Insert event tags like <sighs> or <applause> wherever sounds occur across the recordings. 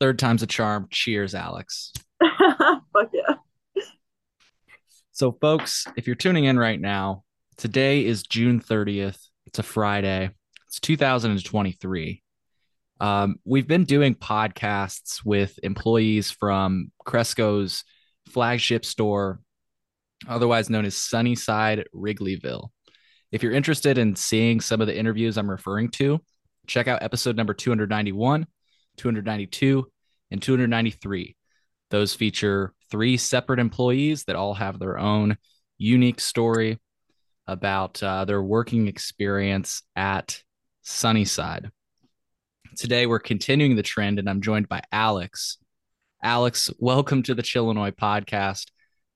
Third time's a charm. Cheers, Alex. <laughs> Fuck yeah. So, folks, if you're tuning in right now, today is June 30th. It's a Friday. It's 2023. Um, we've been doing podcasts with employees from Cresco's flagship store, otherwise known as Sunnyside Wrigleyville. If you're interested in seeing some of the interviews I'm referring to, check out episode number 291, 292, and 293. Those feature three separate employees that all have their own unique story about uh, their working experience at Sunnyside. Today, we're continuing the trend, and I'm joined by Alex. Alex, welcome to the Chillinois podcast.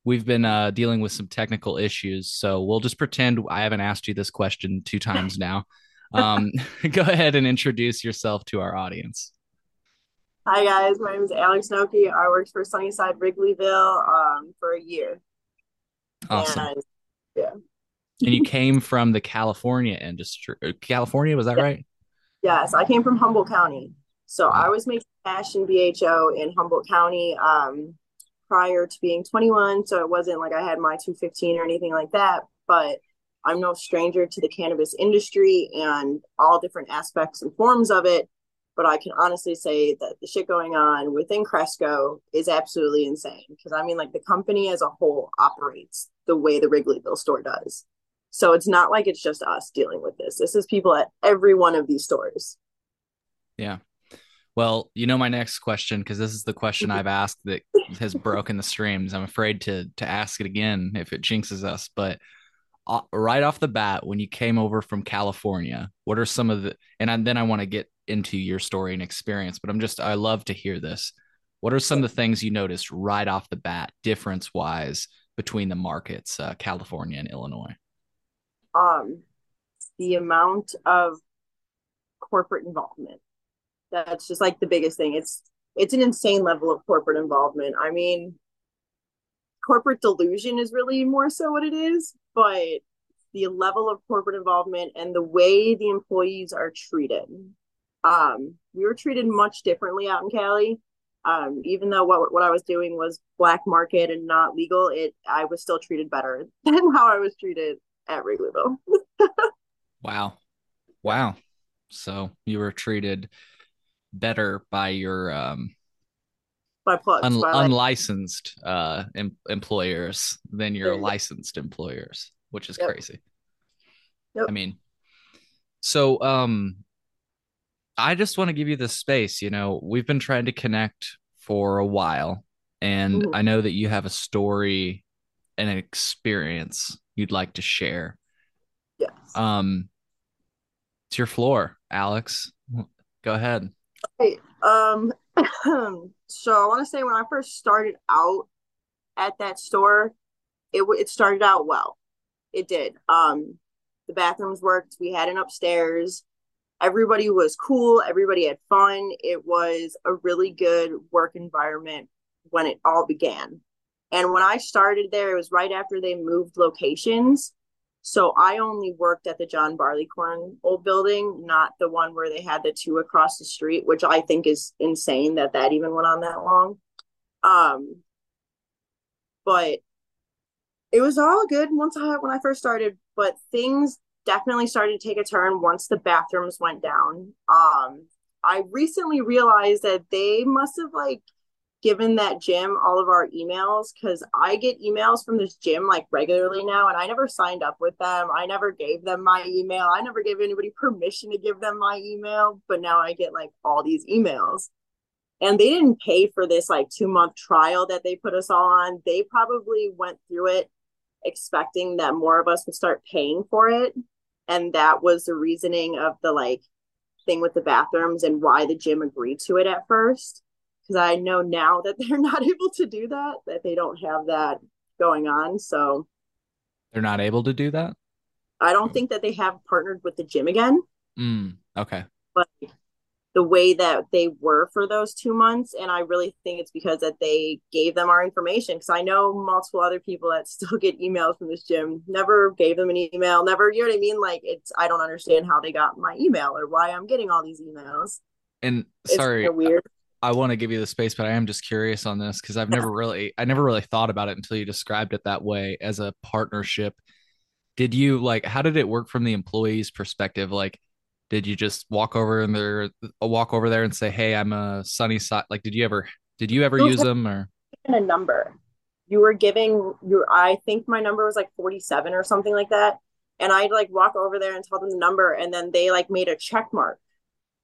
We've been uh, dealing with some technical issues, so we'll just pretend I haven't asked you this question two times now. <laughs> Um, <laughs> go ahead and introduce yourself to our audience. Hi guys, my name is Alex Noki. I worked for Sunnyside Wrigleyville um, for a year. Awesome. And, yeah. and you came from the California industry. uh, California, was that Yeah. right? Yes, I came from Humboldt County. So Wow. I was making cash in BHO in Humboldt County um, prior to being 21. So it wasn't like I had my 215 or anything like that. But I'm no stranger to the cannabis industry and all different aspects and forms of it. But I can honestly say that the shit going on within Cresco is absolutely insane. Because I mean, like the company as a whole operates the way the Wrigleyville store does. So it's not like it's just us dealing with this. This is people at every one of these stores. Yeah. Well, you know my next question because this is the question <laughs> I've asked that has broken the streams. I'm afraid to to ask it again if it jinxes us. But uh, right off the bat, when you came over from California, what are some of the and I, then I want to get into your story and experience. But I'm just I love to hear this. What are some of the things you noticed right off the bat, difference wise, between the markets, uh, California and Illinois? Um, the amount of corporate involvement. That's just like the biggest thing. It's it's an insane level of corporate involvement. I mean, corporate delusion is really more so what it is, but the level of corporate involvement and the way the employees are treated. Um, we were treated much differently out in Cali. Um, even though what what I was doing was black market and not legal, it I was still treated better <laughs> than how I was treated at Wrigleyville. <laughs> Wow. Wow. So you were treated better by your um, By plugs, un- by, like, unlicensed uh, em- employers than your There you go. licensed employers, which is Yep. crazy. Yep. I mean, so um, I just want to give you the space. You know, we've been trying to connect for a while, and Mhm. I know that you have a story and an experience you'd like to share. yes. Um, it's your floor, Alex. Go ahead. Hey, um, <clears throat> so I want to say when I first started out at that store, it it started out well. It did. Um, the bathrooms worked. We had an upstairs. Everybody was cool. Everybody had fun. It was a really good work environment when it all began. And when I started there, it was right after they moved locations. So I only worked at the John Barleycorn old building, not the one where they had the two across the street, which I think is insane that that even went on that long. Um, but it was all good once I when I first started, but things definitely started to take a turn once the bathrooms went down. Um, I recently realized that they must have like given that gym all of our emails because I get emails from this gym like regularly now, and I never signed up with them. I never gave them my email. I never gave anybody permission to give them my email, but now I get like all these emails. And they didn't pay for this like two month trial that they put us all on. They probably went through it expecting that more of us would start paying for it. And that was the reasoning of the like thing with the bathrooms and why the gym agreed to it at first because I know now that <laughs> they're not able to do that, that they don't have that going on. So They're not able to do that. I don't think that they have partnered with the gym again, Mm, okay. but the way that they were for those two months. And I really think it's because that they gave them our information. Because I know multiple other people that <laughs> still get emails from this gym, never gave them an email, never, you know what I mean? Like, it's, I don't understand how they got my email or why I'm getting all these emails. And It's sorry, weird. I want to give you the space, but I am just curious on this because I've never <laughs> really, I never really thought about it until you described it that way as a partnership. Did you like, how did it work from the employee's perspective? Like, did you just walk over and there, uh, walk over there and say, "Hey, I'm a Sunnyside." Like, did you ever, did you ever use them or a number? You were giving your, I think my number was like 47 or something like that, and I'd like walk over there and tell them the number, and then they like made a check mark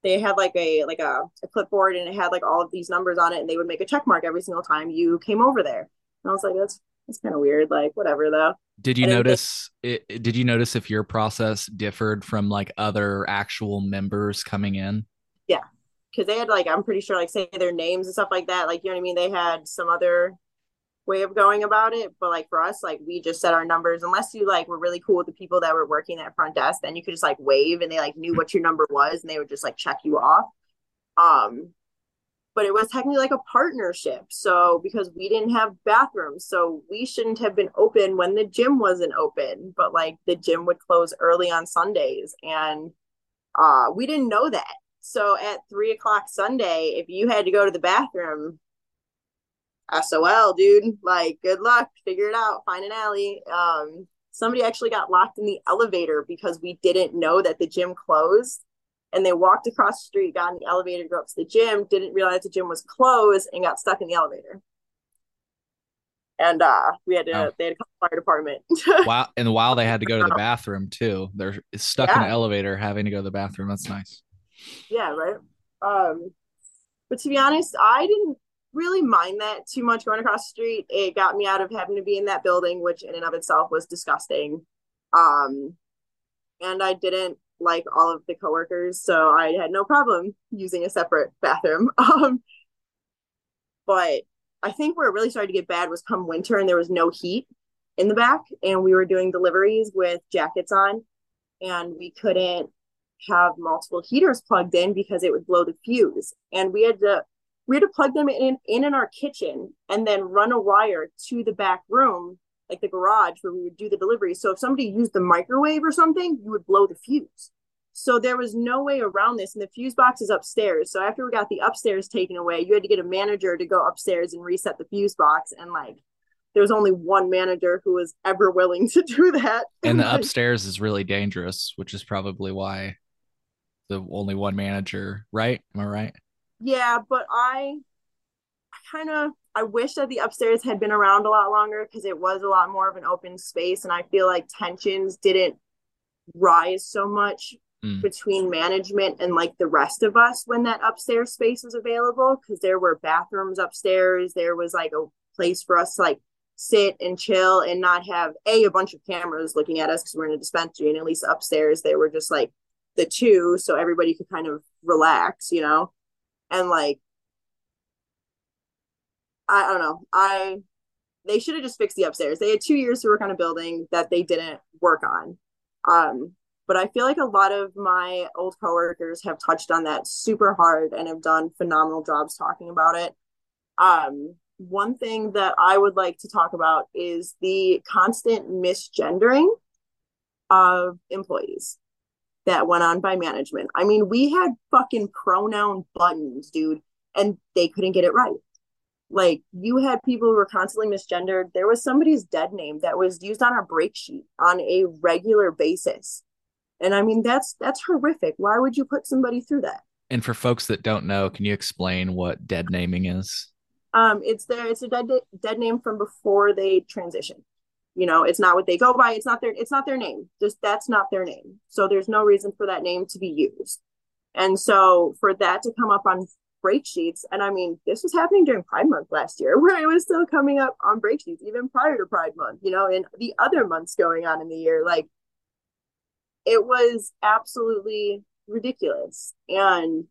they had like a like a, a clipboard and it had like all of these numbers on it and they would make a check mark every single time you came over there and i was like that's that's kind of weird like whatever though did you notice it, did you notice if your process differed from like other actual members coming in yeah because they had like i'm pretty sure like say their names and stuff like that like you know what i mean they had some other way of going about it. But like for us, like we just set our numbers. Unless you like were really cool with the people that were working at front desk, then you could just like wave and they like knew what your number was and they would just like check you off. Um, but it was technically like a partnership. So because we didn't have bathrooms, so we shouldn't have been open when the gym wasn't open. But like the gym would close early on Sundays, and uh, we didn't know that. So at three o'clock Sunday, if you had to go to the bathroom, SOL, dude. Like, good luck. Figure it out. Find an alley. Um, somebody actually got locked in the elevator because we didn't know that the gym closed. And they walked across the street, got in the elevator, to go up to the gym, didn't realize the gym was closed, and got stuck in the elevator. And uh, we had to, oh. they had to call the fire department. <laughs> wow. And while they had to go to the bathroom too, they're stuck yeah. in the elevator having to go to the bathroom. That's nice. Yeah, right. Um, but to be honest, I didn't really mind that too much going across the street. It got me out of having to be in that building, which in and of itself was disgusting. Um, and I didn't like all of the coworkers, so I had no problem using a separate bathroom. <laughs> Um, but I think where it really started to get bad was come winter and there was no heat in the back, and we were doing deliveries with jackets on, and we couldn't have multiple heaters plugged in because it would blow the fuse. And we had to we had to plug them in, in in our kitchen and then run a wire to the back room like the garage where we would do the delivery. So if somebody used the microwave or something you would blow the fuse. So there was no way around this and the fuse box is upstairs. So after we got the upstairs taken away you had to get a manager to go upstairs and reset the fuse box and like there was only one manager who was ever willing <laughs> to do that. And the <laughs> upstairs is really dangerous which is probably why the only one manager right? Am i right? Yeah, but I, I kind of I wish that the upstairs had been around a lot longer because it was a lot more of an open space, and I feel like tensions didn't rise so much mm. between management and like the rest of us when that upstairs space was available because there were bathrooms upstairs, there was like a place for us to like sit and chill and not have a a bunch of cameras looking at us because we're in a dispensary, and at least upstairs they were just like the two, so everybody could kind of relax, you know and like I, don't know. I they should have just fixed the upstairs. They had two years to work on a building that they didn't work on. Um, but I feel like a lot of my old coworkers have touched on that super hard and have done phenomenal jobs talking about it. Um, one thing that I would like to talk about is the constant misgendering of employees that went on by management. I mean, we had fucking pronoun buttons, dude, and they couldn't get it right. Like you had people who were constantly misgendered. There was somebody's dead name that was used on our break sheet on a regular basis. And I mean that's that's horrific. Why would you put somebody through that? And for folks that don't know, can you explain what dead naming is? Um, it's there. It's a dead dead name from before they transition you know it's not what they go by it's not their it's not their name just that's not their name so there's no reason for that name to be used and so for that to come up on break sheets. And i mean this was happening during pride month last year <laughs> where it was still coming up on break sheets even prior to pride month you know and the other months going on in the year. Like it was absolutely ridiculous. And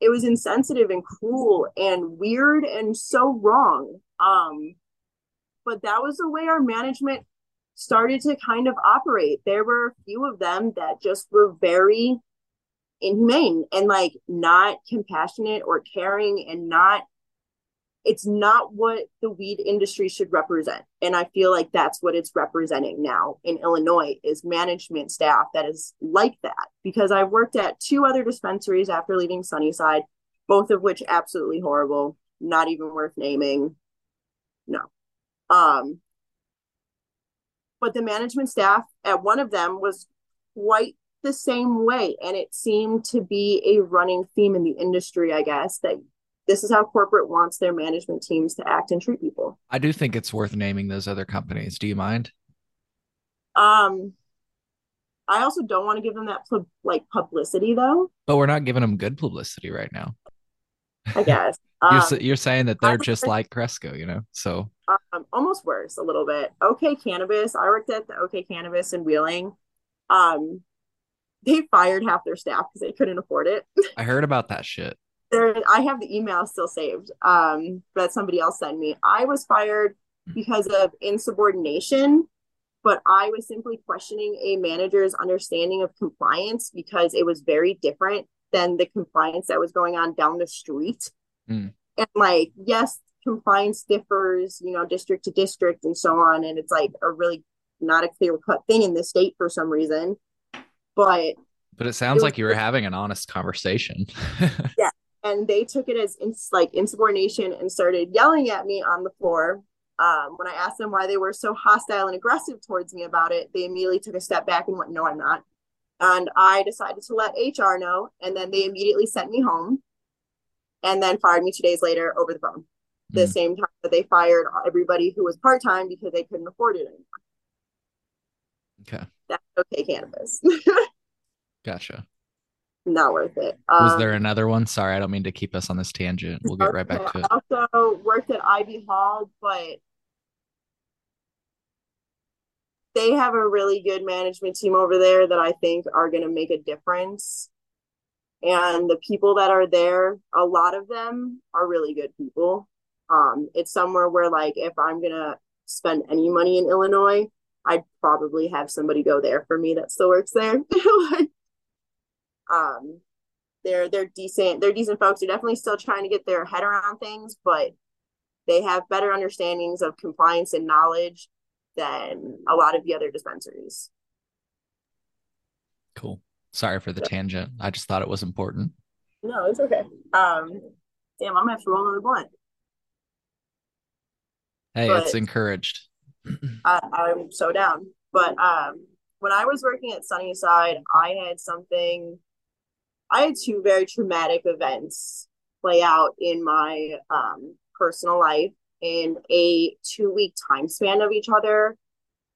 it was insensitive and cruel and weird and so wrong. Um but that was the way our management started to kind of operate. There were a few of them that just were very inhumane and like not compassionate or caring and not it's not what the weed industry should represent and i feel like that's what it's representing now in illinois is management staff that is like that because i've worked at two other dispensaries after leaving sunnyside both of which absolutely horrible, not even worth naming. No. Um, but the management staff at one of them was quite the same way. And it seemed to be a running theme in the industry, I guess, that this is how corporate wants their management teams to act and treat people. I do think it's worth naming those other companies. Do you mind? Um, I also don't want to give them that pub- like publicity though. But we're not giving them good publicity right now. I guess. <laughs> you're Um, you're saying that they're just like Cresco, you know. So um, almost worse a little bit. OK Cannabis. I worked at the OK Cannabis in Wheeling. Um, they fired half their staff because they couldn't afford it. <laughs> I heard about that shit. there I have the email still saved um that somebody else sent me. I was fired because of insubordination, but I was simply questioning a manager's understanding of compliance because it was very different than the compliance that was going on down the street. Mm. And like, yes, compliance differs, you know, district to district and so on. And it's like a really not a clear cut thing in the state for some reason. But But it sounds It like was- you were having an honest conversation. <laughs> Yeah. And they took it as ins- like insubordination and started yelling at me on the floor. Um, when I asked them why they were so hostile and aggressive towards me about it, they immediately took a step back and went, "No, I'm not." And I decided to let HR know, and then they immediately sent me home, and then fired me two days later over the phone. The Mm. same time that they fired everybody who was part time because they couldn't afford it anymore. okay, That's okay, cannabis. gotcha. not worth it. Was Um, there another one? Sorry, I don't mean to keep us on this tangent. We'll get right back to it. I also worked at Ivy Hall, but they have a really good management team over there that I think are going to make a difference. And the people that are there, a lot of them are really good people. Um, it's somewhere where, like, if I'm going to spend any money in Illinois, I'd probably have somebody go there for me that still works there. like, <laughs> um, they're they're decent they're decent folks they're definitely still trying to get their head around things but they have better understandings of compliance and knowledge than a lot of the other dispensaries Cool. Sorry for the tangent. I just thought it was important. no it's okay um damn i'm gonna have to roll another blunt Hey, But- it's encouraged. <clears throat> I, i'm so down. But um when i was working at sunnyside i had something i had two very traumatic events play out in my um personal life in a two week time span of each other.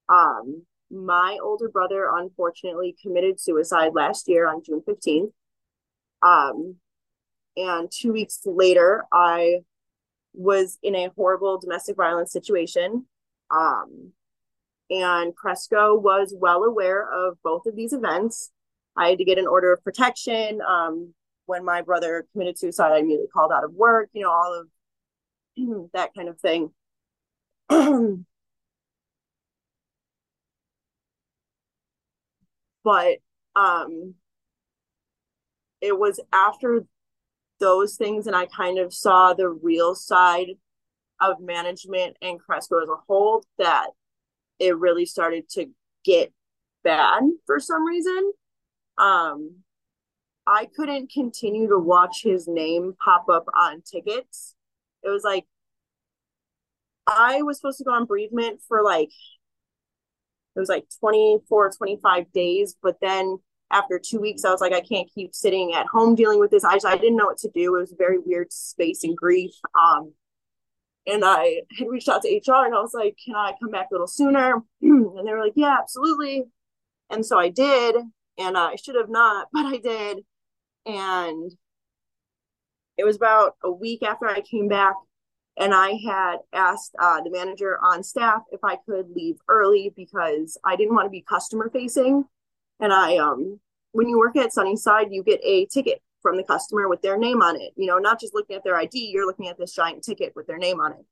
Um my older brother unfortunately committed suicide last year on june 15th um and two weeks later i was in a horrible domestic violence situation um and Cresco was well aware of both of these events. I had to get an order of protection. Um, when my brother committed suicide, I immediately called out of work, you know, all of <clears throat> that kind of thing. <clears throat> but um, it was after those things, and I kind of saw the real side of management and Cresco as a whole that it really started to get bad for some reason. Um, I couldn't continue to watch his name pop up on tickets. It was like I was supposed to go on bereavement for like it was like 24 25 days but then after two weeks i was like i can't keep sitting at home dealing with this i just i didn't know what to do it was a very weird space and grief um and I had reached out to HR and I was like, can I come back a little sooner? <clears throat> and they were like, yeah, absolutely. And so I did. And I should have not, <laughs> but I did. And it was about a week after I came back. And I had asked uh, the manager on staff if I could leave early because I didn't want to be customer facing. And I, um, when you work at Sunnyside, you get a ticket from the customer with their name on it. You know, not just looking at their ID, you're looking at this giant ticket with their name on it.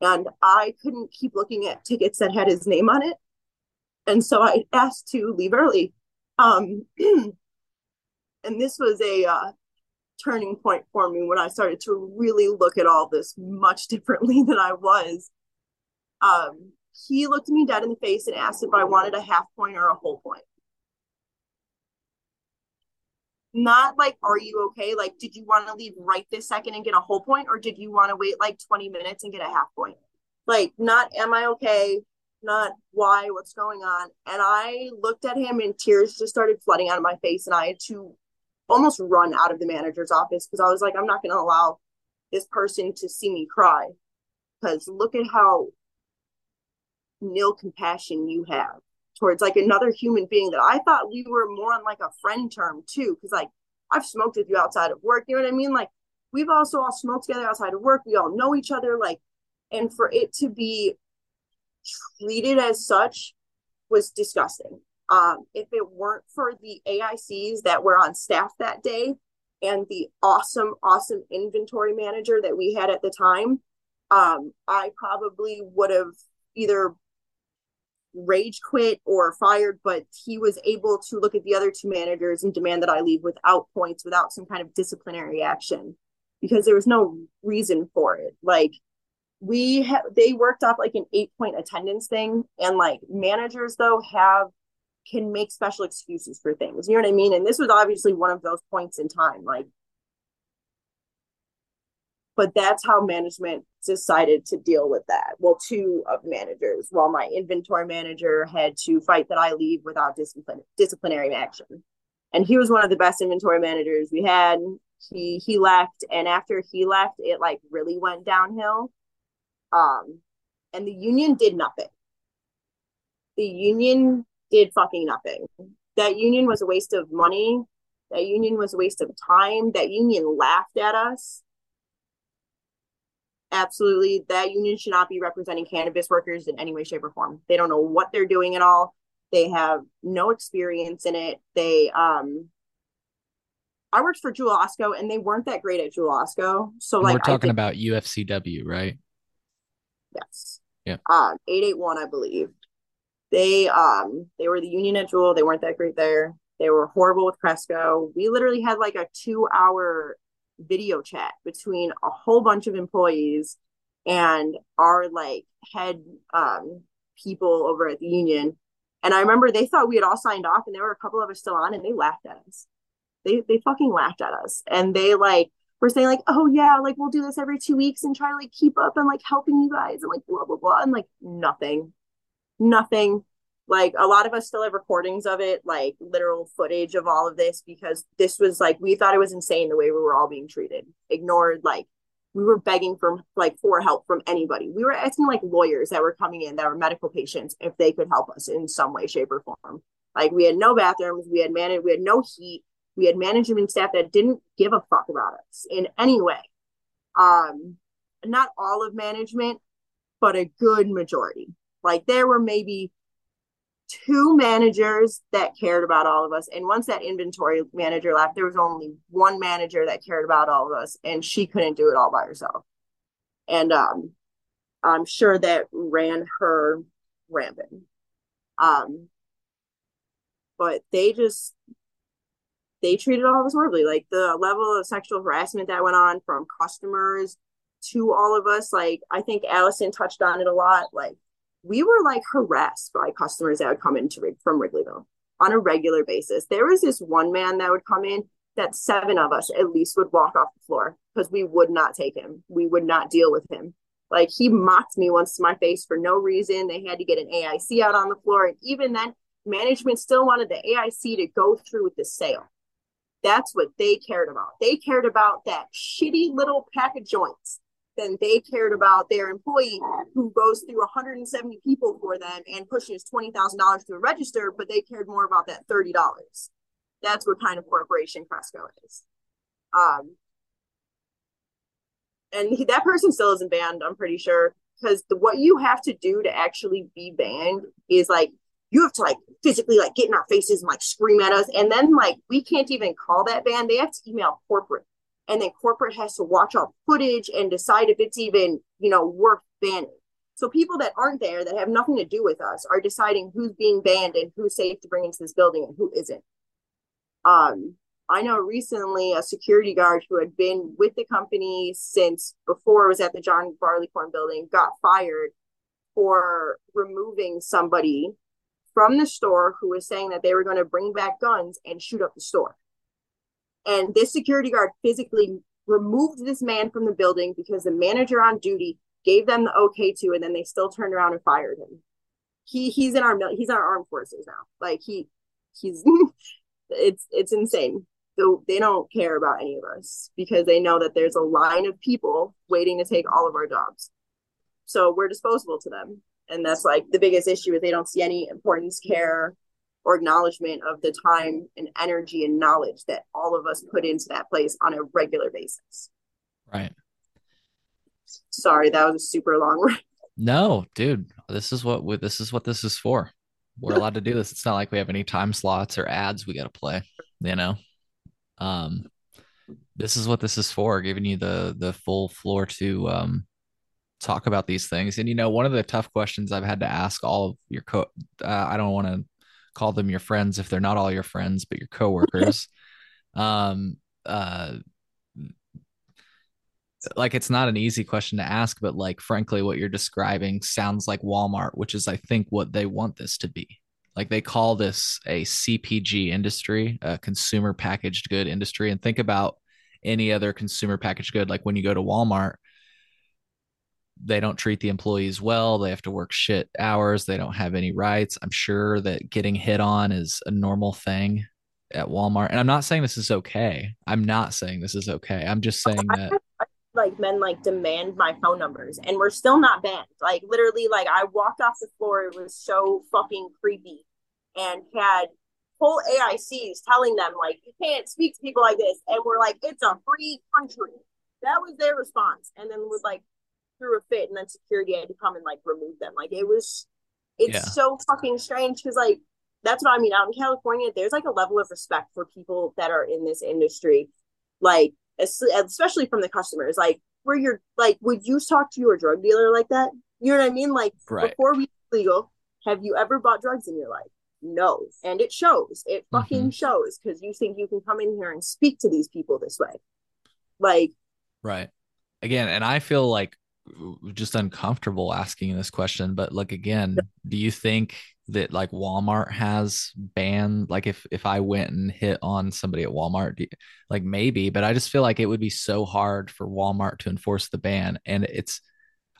And I couldn't keep looking at tickets that had his name on it. And so I asked to leave early. Um, <clears throat> and this was a uh, turning point for me when I started to really look at all this much <laughs> differently than I was. Um, he looked me dead in the face and asked if I wanted a half point or a whole point. Not like are you okay? Like did you want to leave right this second and get a whole point or did you want to wait like 20 minutes and get a half point? Like not am i okay? Not why? What's going on? And i looked at him and tears just started flooding out of my face and i had to almost run out of the manager's office because i was like i'm not going to allow this person to see me cry. Because look at how nil compassion you have towards like another human being that I thought we were more on like a friend term too. Cause like I've smoked with you outside of work. You know what I mean? Like we've also all smoked together outside of work. We all know each other. Like, and for it to be treated as such was disgusting. Um, if it weren't for the AICs that were on staff that day and the awesome, awesome inventory manager that we had at the time, um, I probably would have either rage quit or fired, but he was able to look at the other two managers and demand that I leave without points, without some kind of disciplinary action, because there was no reason for it. Like we they worked off like an eight point attendance thing, and like managers though have can make special excuses for things. You know what I mean? And this was obviously one of those points in time. Like but that's how management decided to deal with that. Well, two of managers, while my inventory manager had to fight that I leave without discipline, disciplinary action. And he was one of the best inventory managers we had. He he left, and after he left, it like really went downhill. Um, and the union did nothing. The union did fucking nothing. That union was a waste of money. That union was a waste of time. That union laughed at us absolutely. That union should not be representing cannabis workers in any way shape or form. They don't know what they're doing at all. They have no experience in it. They um i worked for jewel osco and they weren't that great at jewel osco so And like we're talking think, about ufcw right? Yes. Yeah. um 881 i believe. They um they were the union at jewel. They weren't that great there. They were horrible with cresco. We literally had like a two hour video chat between a whole bunch of employees and our like head um people over at the union. And i remember they thought we had all signed off and there were a couple of us still on and they laughed at us. They they fucking laughed at us. And they like were saying like oh yeah like we'll do this every two weeks and try to like keep up and like helping you guys and like blah blah blah and like nothing. Nothing like a lot of us still have recordings of it like literal footage of all of this because this was like we thought it was insane the way we were all being treated ignored like we were begging for like for help from anybody. We were asking like lawyers that were coming in that were medical patients if they could help us in some way shape or form. Like we had no bathrooms we had managed we had no heat we had management staff that didn't give a fuck about us in any way. Um not all of management but a good majority. Like there were maybe two managers that cared about all of us. And once that inventory manager left, there was only one manager that cared about all of us, and she couldn't do it all by herself. And um, I'm sure that ran her rampant. Um, but they just they treated all of us horribly. Like the level of sexual harassment that went on from customers to all of us. Like I think Allison touched on it a lot. Like we were like harassed by customers that would come into from Wrigleyville on a regular basis. There was this one man that would come in that seven of us at least would walk off the floor because we would not take him. We would not deal with him. Like he mocked me once to my face for no reason. They had to get an AIC out on the floor. And even then, management still wanted the AIC to go through with the sale. That's what they cared about. They cared about that shitty little pack of joints then they cared about their employee who goes through 170 people for them and pushes $20,000 to a register, but they cared more about that $30. That's what kind of corporation Cresco is. Um, and he, that person still isn't banned, I'm pretty sure, because what you have to do to actually be banned is like you have to like physically like get in our faces and like scream at us, and then like we can't even call that ban. They have to email corporate and then corporate has to watch our footage and decide if it's even you know worth banning. So people that aren't there that have nothing to do with us are deciding who's being banned and who's safe to bring into this building and who isn't. Um i know recently a security guard who had been with the company since before it was at the john barleycorn building got fired for removing somebody from the store who was saying that they were going to bring back guns and shoot up the store And this security guard physically removed this man from the building because the manager on duty gave them the okay to, and then they still turned around and fired him. He he's in our he's in our armed forces now. Like he he's <laughs> it's it's insane. So they don't care about any of us because they know that there's a line of people waiting to take all of our jobs. So we're disposable to them. And that's like the biggest issue is they don't see any importance, care, or acknowledgement of the time and energy and knowledge that all of us put into that place on a regular basis. Right. Sorry, that was a super long No, dude, this is what we, this is what this is for. We're allowed to do this. It's not like we have any time slots or ads we got to play, you know. Um this is what this is for, giving you the the full floor to um talk about these things. And you know, one of the tough questions I've had to ask all of your co uh, I don't want to call them your friends if they're not all your friends, but your coworkers. <laughs> um, uh, like it's not an easy question to ask, but like frankly, what you're describing sounds like Walmart, which is I think what they want this to be. Like they call this a CPG industry, a consumer packaged good industry. And think about any other consumer packaged good, like when you go to Walmart, they don't treat the employees well. They have to work shit hours. They don't have any rights. I'm sure that getting hit on is a normal thing at Walmart. And I'm not saying this is okay. I'm not saying this is okay. I'm just saying that like men like demand my phone numbers and we're still not banned. Like literally like I walked off the floor. It was so fucking creepy and had whole AICs telling them like you can't speak to people like this. And we're like, it's a free country. That was their response. And then was like threw a fit and then security had to come and like remove them. Like it was it's yeah. so fucking strange because like that's what I mean. Out in California, there's like a level of respect for people that are in this industry, like especially from the customers. Like where you're like, would you talk to your drug dealer like that? You know what I mean? Like right. before we legal, have you ever bought drugs in your life? No, and it shows. It fucking mm-hmm. shows because you think you can come in here and speak to these people this way, like right. Again, and I feel like just uncomfortable asking this question, but like again, do you think that like Walmart has banned like if if I went and hit on somebody at Walmart, you, like maybe, but I just feel like it would be so hard for Walmart to enforce the ban, and it's.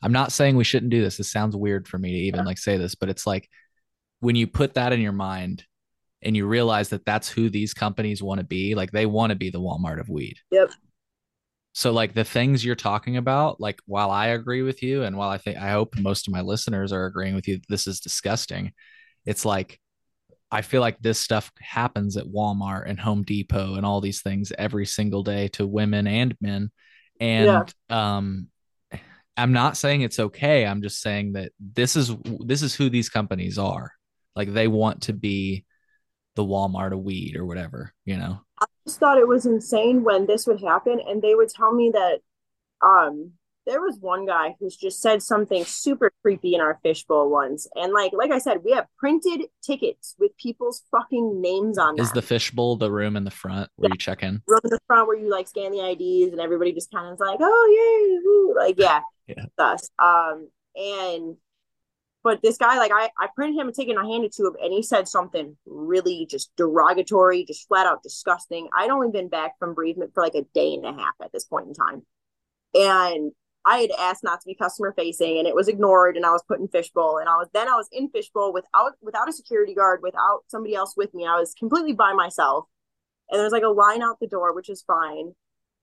I'm not saying we shouldn't do this. This sounds weird for me to even like say this, but it's like when you put that in your mind and you realize that that's who these companies want to be, like they want to be the Walmart of weed. Yep. So like the things you're talking about, like while I agree with you and while I think I hope most of my listeners are agreeing with you this is disgusting, it's like I feel like this stuff happens at Walmart and Home Depot and all these things every single day to women and men. And yeah. um I'm not saying it's okay. I'm just saying that this is this is who these companies are. Like they want to be the Walmart of weed or whatever, you know. I just thought it was insane when this would happen, and they would tell me that um there was one guy who's just said something super creepy in our fishbowl once, and like like I said, we have printed tickets with people's fucking names on. Is the fishbowl the room in the front where yeah. you check in? Room in the front where you like scan the IDs, and everybody just kind of is like, oh yay, like yeah, <laughs> yeah. Thus, um, and but this guy, like I, I printed him a ticket and I handed it to him, and he said something really just derogatory, just flat out disgusting. I'd only been back from bereavement for like a day and a half at this point in time, and I had asked not to be customer facing, and it was ignored, and I was put in fishbowl, and I was then I was in fishbowl without without a security guard, without somebody else with me. I was completely by myself, and there's like a line out the door, which is fine,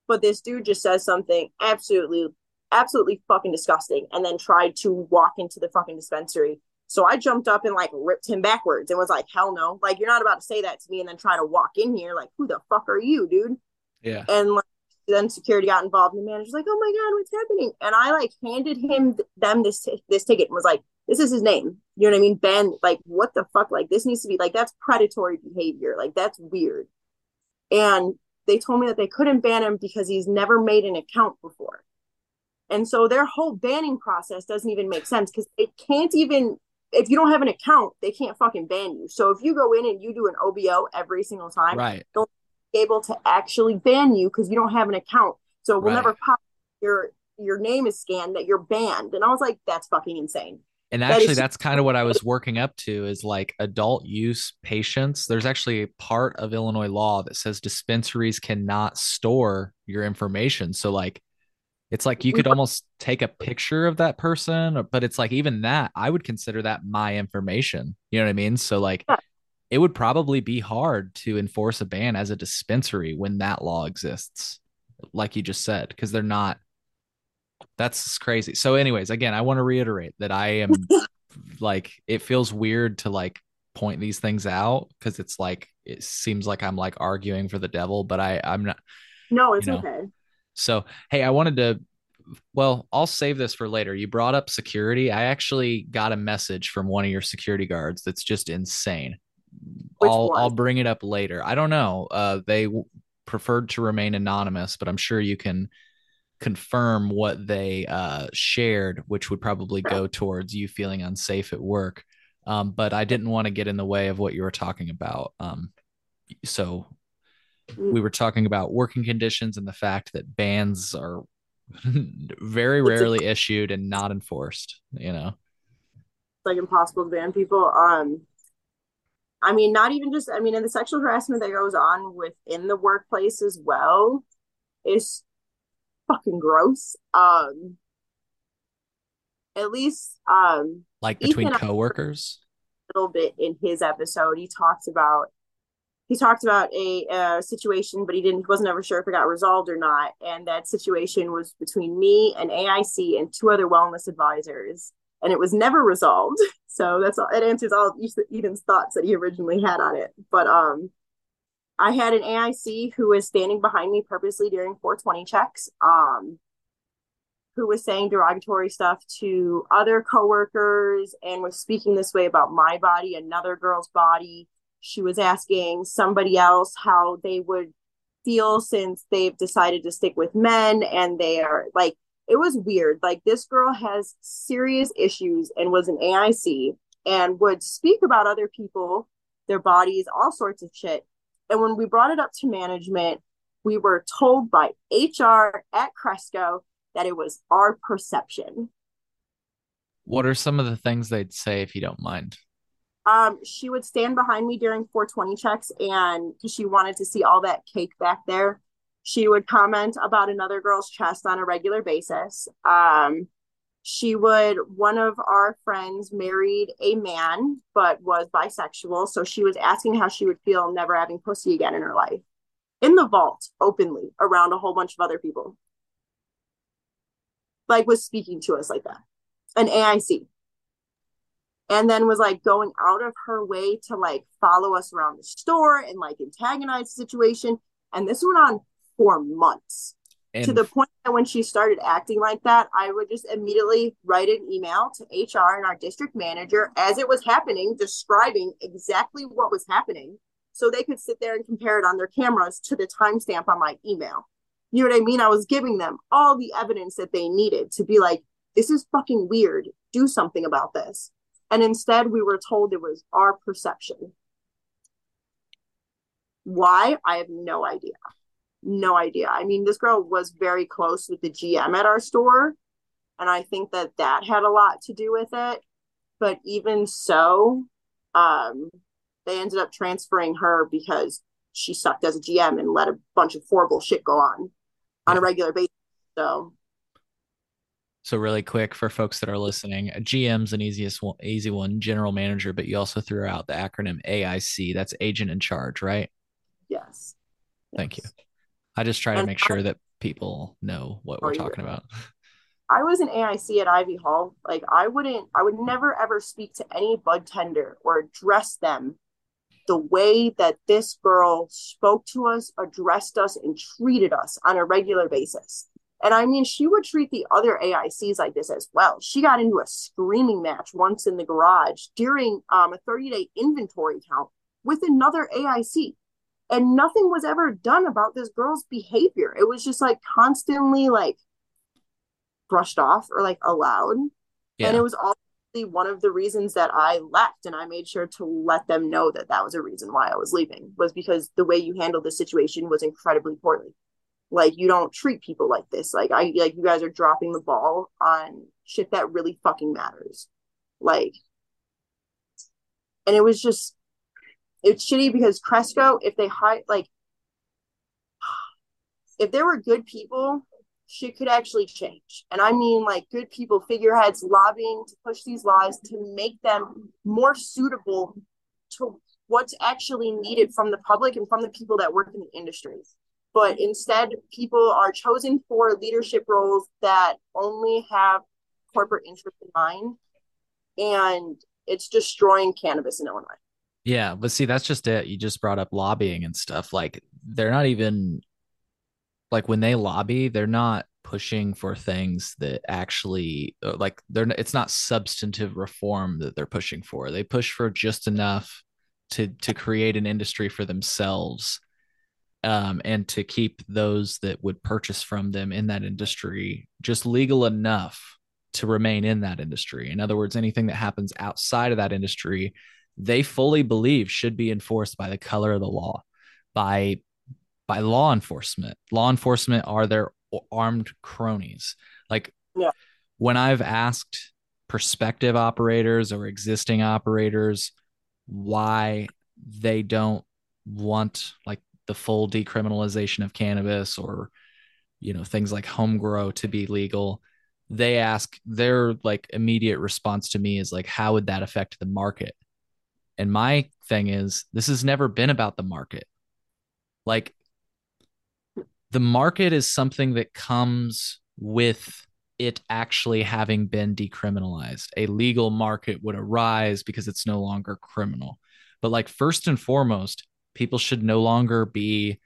but this dude just says something absolutely absolutely fucking disgusting and then tried to walk into the fucking dispensary. So I jumped up and like ripped him backwards and was like, hell no. Like, you're not about to say that to me and then try to walk in here. Like, who the fuck are you, dude? Yeah. And like, then security got involved and the manager's like, oh my God, what's happening? And I like handed him them this, t- this ticket and was like, this is his name. You know what I mean? Ben, like, what the fuck? Like, this needs to be like, that's predatory behavior. Like, that's weird. And they told me that they couldn't ban him because he's never made an account before. And so their whole banning process doesn't even make sense because they can't even if you don't have an account, they can't fucking ban you. So if you go in and you do an OBO every single time, right. they'll be able to actually ban you because you don't have an account. So we'll right. never pop your your name is scanned that you're banned. And I was like, that's fucking insane. And actually, that that's kind of what I was working up to is like adult use patients. There's actually a part of Illinois law that says dispensaries cannot store your information. So, like, it's like you could almost take a picture of that person, but it's like even that, I would consider that my information. You know what I mean? So, like, yeah. it would probably be hard to enforce a ban as a dispensary when that law exists, like you just said, because they're not that's crazy. So, anyways, again, I want to reiterate that I am <laughs> like, it feels weird to like point these things out because it's like it seems like I'm like arguing for the devil, but I I'm not. No, it's you know. okay. So, hey, I wanted to. Well, I'll save this for later. You brought up security. I actually got a message from one of your security guards that's just insane. Which I'll one? I'll bring it up later. I don't know. Uh, they preferred to remain anonymous, but I'm sure you can confirm what they uh, shared, which would probably go towards you feeling unsafe at work. Um, but I didn't want to get in the way of what you were talking about. Um, so we were talking about working conditions and the fact that bans are <laughs> very rarely issued and not enforced. You know, it's like impossible to ban people. Um, I mean, not even just. I mean, in the sexual harassment that goes on within the workplace as well is fucking gross. Um, at least um, like between Ethan coworkers. A little bit in his episode, he talked about he talked about a, a situation, but he didn't he wasn't ever sure if it got resolved or not. And that situation was between me and AIC and two other wellness advisors, and it was never resolved. <laughs> So that's all. It answers all of Ethan's thoughts that he originally had on it. But um, I had an AIC who was standing behind me purposely during 420 checks, um, who was saying derogatory stuff to other coworkers and was speaking this way about my body, another girl's body. She was asking somebody else how they would feel since they've decided to stick with men and they are like it was weird. Like this girl has serious issues and was an AIC and would speak about other people, their bodies, all sorts of shit and when we brought it up to management, we were told by HR at Cresco that it was our perception. What are some of the things they'd say if you don't mind? Um, she would stand behind me during 420 checks and because she wanted to see all that cake back there. She would comment about another girl's chest on a regular basis. Um, she would one of our friends married a man but was bisexual so she was asking how she would feel never having pussy again in her life in the vault openly around a whole bunch of other people like was speaking to us like that an aic and then was like going out of her way to like follow us around the store and like antagonize the situation and this went on for months and to the point that when she started acting like that, I would just immediately write an email to HR and our district manager as it was happening, describing exactly what was happening so they could sit there and compare it on their cameras to the timestamp on my email. You know what I mean? I was giving them all the evidence that they needed to be like, this is fucking weird. Do something about this. And instead, we were told it was our perception. Why? I have no idea no idea. I mean, this girl was very close with the GM at our store, and I think that that had a lot to do with it. But even so, um, they ended up transferring her because she sucked as a GM and let a bunch of horrible shit go on on a regular basis. So, so really quick for folks that are listening, uh, GM's an easiest one, easy one, general manager, but you also threw out the acronym AIC. That's agent in charge, right? Yes. Thank yes. you. I just try to make sure that people know what we're talking about. I was an AIC at Ivy Hall. Like I wouldn't, I would never ever speak to any bud tender or address them the way that this girl spoke to us, addressed us, and treated us on a regular basis. And I mean, she would treat the other AICs like this as well. She got into a screaming match once in the garage during um, a 30 day inventory count with another AIC and nothing was ever done about this girl's behavior it was just like constantly like brushed off or like allowed yeah. and it was also one of the reasons that i left and i made sure to let them know that that was a reason why i was leaving was because the way you handled the situation was incredibly poorly like you don't treat people like this like i like you guys are dropping the ball on shit that really fucking matters Like, and it was just, it's shitty because Cresco, if they hide, like, <sighs> if there were good people, shit could actually change. And I mean, like, good people, figureheads lobbying to push these laws to make them more suitable to what's actually needed from the public and from the people that work in the industry. But instead, people are chosen for leadership roles that only have corporate interest in mind. And it's destroying cannabis in Illinois. Yeah, but see, that's just it. You just brought up lobbying and stuff. Like, they're not even like when they lobby, they're not pushing for things that actually uh, like they're it's not substantive reform that they're pushing for. They push for just enough to to create an industry for themselves um, and to keep those that would purchase from them in that industry just legal enough to remain in that industry. In other words, anything that happens outside of that industry, they fully believe should be enforced by the color of the law, by by law enforcement. Law enforcement are their armed cronies. Like yeah. when I've asked prospective operators or existing operators why they don't want like the full decriminalization of cannabis or you know things like home grow to be legal they ask their like immediate response to me is like how would that affect the market and my thing is this has never been about the market like the market is something that comes with it actually having been decriminalized. A legal market would arise because it's no longer criminal. But, like, first and foremost, people should no longer be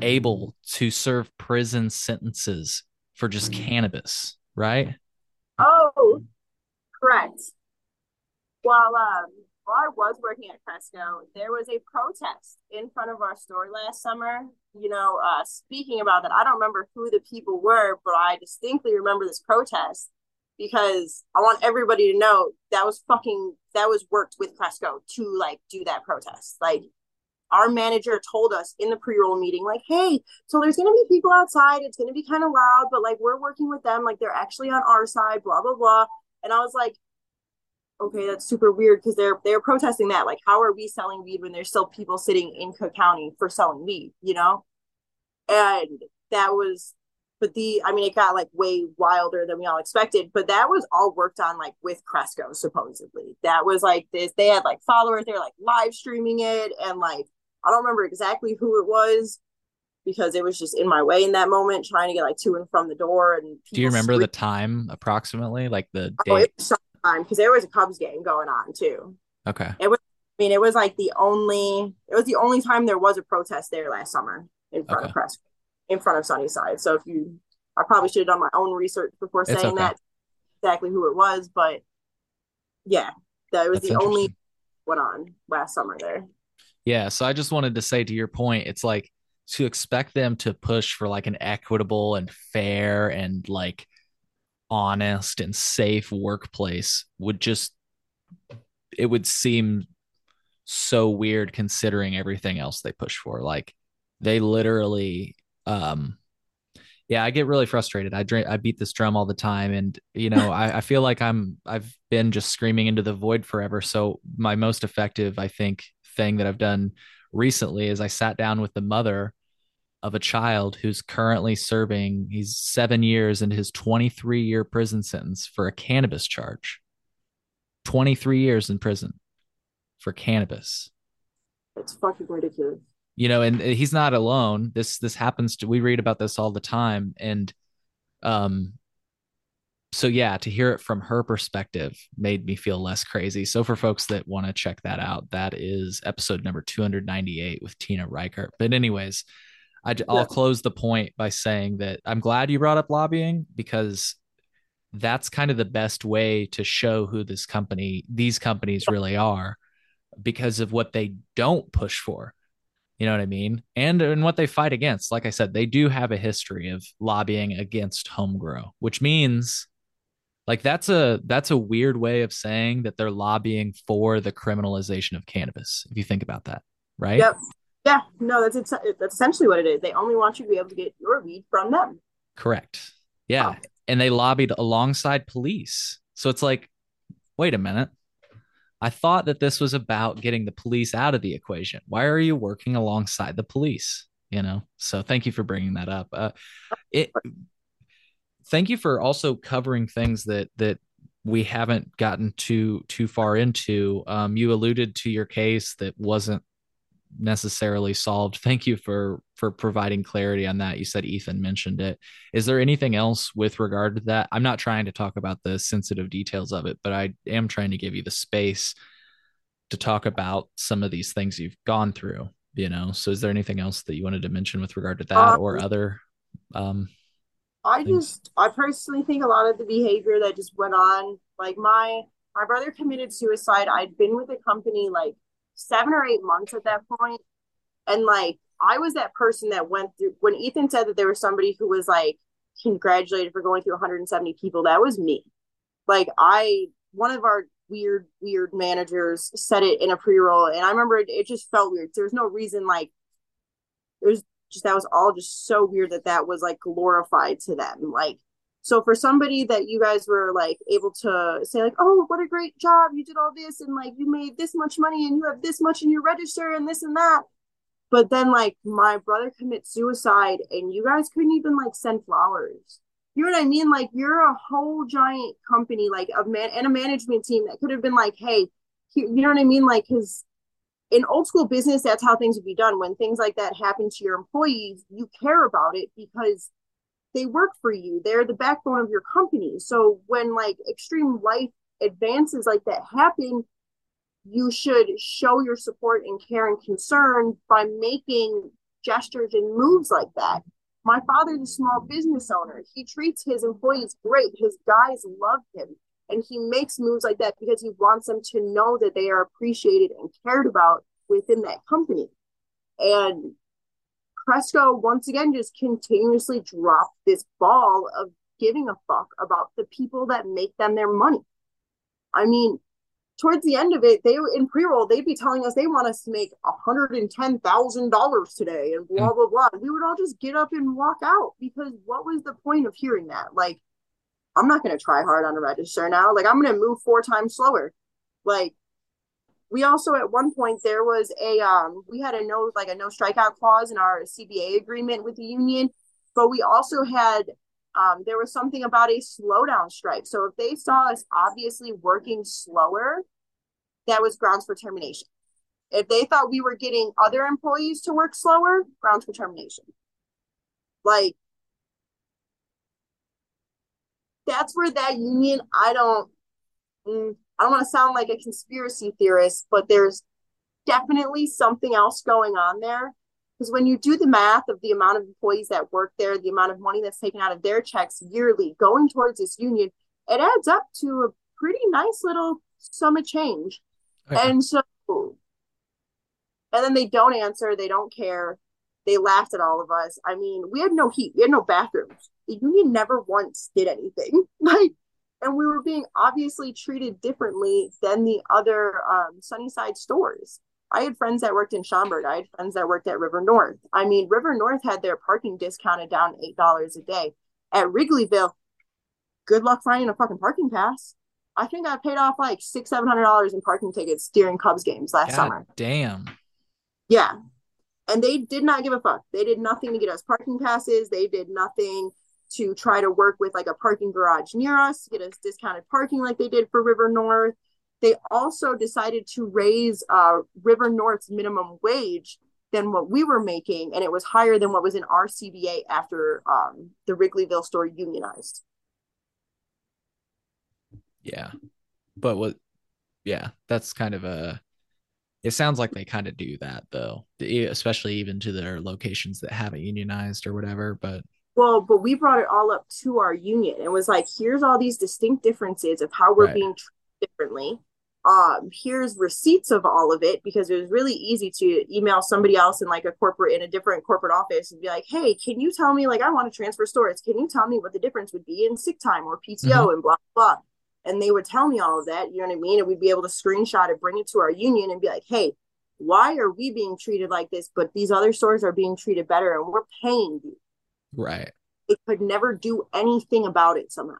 able to serve prison sentences for just cannabis, right? Oh, correct. Well, um, while I was working at Cresco, there was a protest in front of our store last summer. You know, uh, speaking about that, I don't remember who the people were, but I distinctly remember this protest because I want everybody to know that was fucking that was worked with Cresco to like do that protest. Like our manager told us in the pre-roll meeting, like, hey, so there's gonna be people outside, it's gonna be kind of loud, but like we're working with them, like they're actually on our side, blah blah blah. And I was like, okay, that's super weird because they're they're protesting that. Like, how are we selling weed when there's still people sitting in Cook County for selling weed, you know? And that was but the I mean it got like way wilder than we all expected, but that was all worked on like with Cresco, supposedly. That was like this, they had like followers, they were like live streaming it, and like I don't remember exactly who it was because it was just in my way in that moment, trying to get like to and from the door. And do you remember the time approximately, like the oh, date? Oh, time because there was a Cubs game going on too. Okay. It was. I mean, it was like the only. It was the only time there was a protest there last summer in front okay. of press, in front of Sunnyside. So if you, I probably should have done my own research before saying okay. that exactly who it was, but yeah, that was That's the only went on last summer there. Yeah, so I just wanted to say to your point, it's like to expect them to push for like an equitable and fair and like honest and safe workplace would just it would seem so weird considering everything else they push for. Like they literally um yeah i get really frustrated. I drink i beat this drum all the time and you know <laughs> I, I feel like i'm i've been just screaming into the void forever. So my most effective i think thing that i've done recently is i sat down with the mother of a child who's currently serving he's 7 years into his 23 year prison sentence for a cannabis charge. 23 years in prison for cannabis. It's fucking ridiculous. You know and he's not alone. This this happens to we read about this all the time. And um so yeah to hear it from her perspective made me feel less crazy so for folks that want to check that out that is episode number 298 with tina reichert but anyways I, will close the point by saying that I'm glad you brought up lobbying because that's kind of the best way to show who this company, these companies really are because of what they don't push for. You know what I mean? And and what they fight against. Like I said, they do have a history of lobbying against home grow, which means like that's a that's a weird way of saying that they're lobbying for the criminalization of cannabis, if you think about that, right? Yep. Yeah, no, that's that's essentially what it is. They only want you to be able to get your weed from them. Correct. Yeah, oh. and they lobbied alongside police. So it's like wait a minute. I thought that this was about getting the police out of the equation. Why are you working alongside the police? You know, so thank you for bringing that up. Uh, it, thank you for also covering things that that we haven't gotten too too far into. Um, you alluded to your case that wasn't necessarily solved. <laughs> Thank you for for providing clarity on that. You said Ethan mentioned it. Is there anything else with regard to that? I'm not trying to talk about the sensitive details of it, but I am trying to give you the space to talk about some of these things you've gone through, you know. So is there anything else that you wanted to mention with regard to that um, or other um I just I personally think a lot of the behavior that just went on like my my brother committed suicide. I'd been with the company like seven or eight months at that point. And like I was that person that went through when Ethan said that there was somebody who was like congratulated for going through 170 people, that was me. Like I one of our weird, weird managers said it in a pre-roll, and I remember it, it just felt weird. There was no reason like there's just that was all just so weird that that was like glorified to them. Like so for somebody that you guys were like able to say like, oh, what a great job, you did all this and like you made this much money and you have this much in your register and this and that. But then like my brother commits suicide and you guys couldn't even like send flowers. You know what I mean? Like you're a whole giant company, like a man and a management team that could have been like, hey, you know what I mean? Like, because in old school business, that's how things would be done. When things like that happen to your employees, you care about it because they work for you. They're the backbone of your company. So when like extreme life advances like that happen you should show your support and care and concern by making gestures and moves like that. My father's a small business owner. He treats his employees great. His guys love him and he makes moves like that because he wants them to know that they are appreciated and cared about within that company and Cresco once again just continuously dropped this ball of giving a fuck about the people that make them their money. I mean, towards the end of it, they were in pre-roll, they'd be telling us they want us to make $110,000 today and blah, hmm. blah, blah. We would all just get up and walk out because what was the point of hearing that? Like, I'm not going to try hard on a register now. Like, I'm going to move four times slower. Like, we also at one point there was a um we had a no like a no strikeout clause in our CBA agreement with the union, but we also had um there was something about a slowdown strike. So if they saw us obviously working slower, that was grounds for termination. If they thought we were getting other employees to work slower, grounds for termination. Like that's where that union I don't mm, I don't want to sound like a conspiracy theorist, but there's definitely something else going on there. Because when you do the math of the amount of employees that work there, the amount of money that's taken out of their checks yearly going towards this union, it adds up to a pretty nice little sum of change. Okay. And so, and then they don't answer, they don't care. They laughed at all of us. I mean, we had no heat, we had no bathrooms. The union never once did anything. <laughs> Like, and we were being obviously treated differently than the other um, Sunnyside stores. I had friends that worked in Schaumburg. I had friends that worked at River North. I mean, River North had their parking discounted down eight dollars a day. At Wrigleyville, good luck finding a fucking parking pass. I think I paid off like six, seven hundred dollars in parking tickets during Cubs games last God summer. Damn. Yeah. And they did not give a fuck. They did nothing to get us parking passes. They did nothing to try to work with like a parking garage near us to get us discounted parking like they did for River North. They also decided to raise uh, River North's minimum wage than what we were making, and it was higher than what was in our CBA after um, the Wrigleyville store unionized. Yeah, but what? Yeah, that's kind of a. It sounds like they kind of do that though, especially even to their locations that haven't unionized or whatever. But well, but we brought it all up to our union and was like, here's all these distinct differences of how we're right. being treated differently. Um, here's receipts of all of it because it was really easy to email somebody else in like a corporate in a different corporate office and be like, hey, can you tell me like I want to transfer stores? Can you tell me what the difference would be in sick time or PTO mm-hmm. and blah blah? And they would tell me all of that, you know what I mean? And we'd be able to screenshot it, bring it to our union and be like, hey, why are we being treated like this, but these other stores are being treated better and we're paying you Right. It could never do anything about it somehow.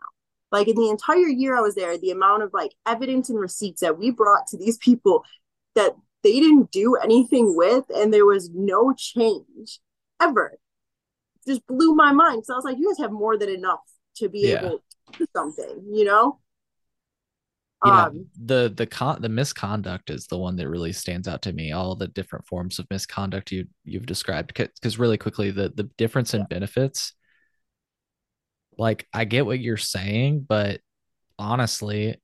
Like in the entire year I was there, the amount of like evidence and receipts that we brought to these people that they didn't do anything with and there was no change ever just blew my mind. So I was like, you guys have more than enough to be yeah. able to do something, you know? Yeah, um, the the con the misconduct is the one that really stands out to me. All the different forms of misconduct you you've described, because really quickly the the difference in yeah. benefits. Like I get what you're saying, but honestly,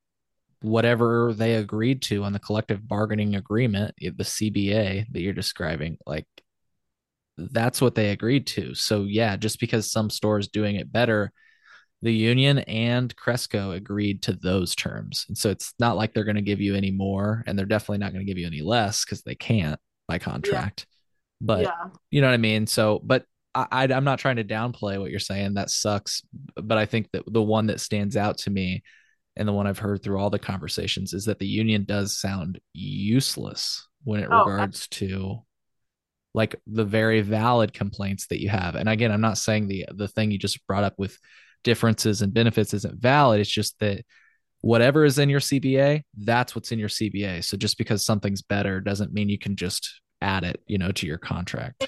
whatever they agreed to on the collective bargaining agreement, the CBA that you're describing, like that's what they agreed to. So yeah, just because some stores doing it better the union and Cresco agreed to those terms. And so it's not like they're going to give you any more and they're definitely not going to give you any less because they can't by contract. Yeah. But yeah. you know what I mean? So, but I, I, I'm not trying to downplay what you're saying. That sucks. But I think that the one that stands out to me and the one I've heard through all the conversations is that the union does sound useless when it oh, regards to like the very valid complaints that you have. And again, I'm not saying the the thing you just brought up with differences and benefits isn't valid. It's just that whatever is in your CBA, that's what's in your CBA. So just because something's better doesn't mean you can just add it, you know, to your contract.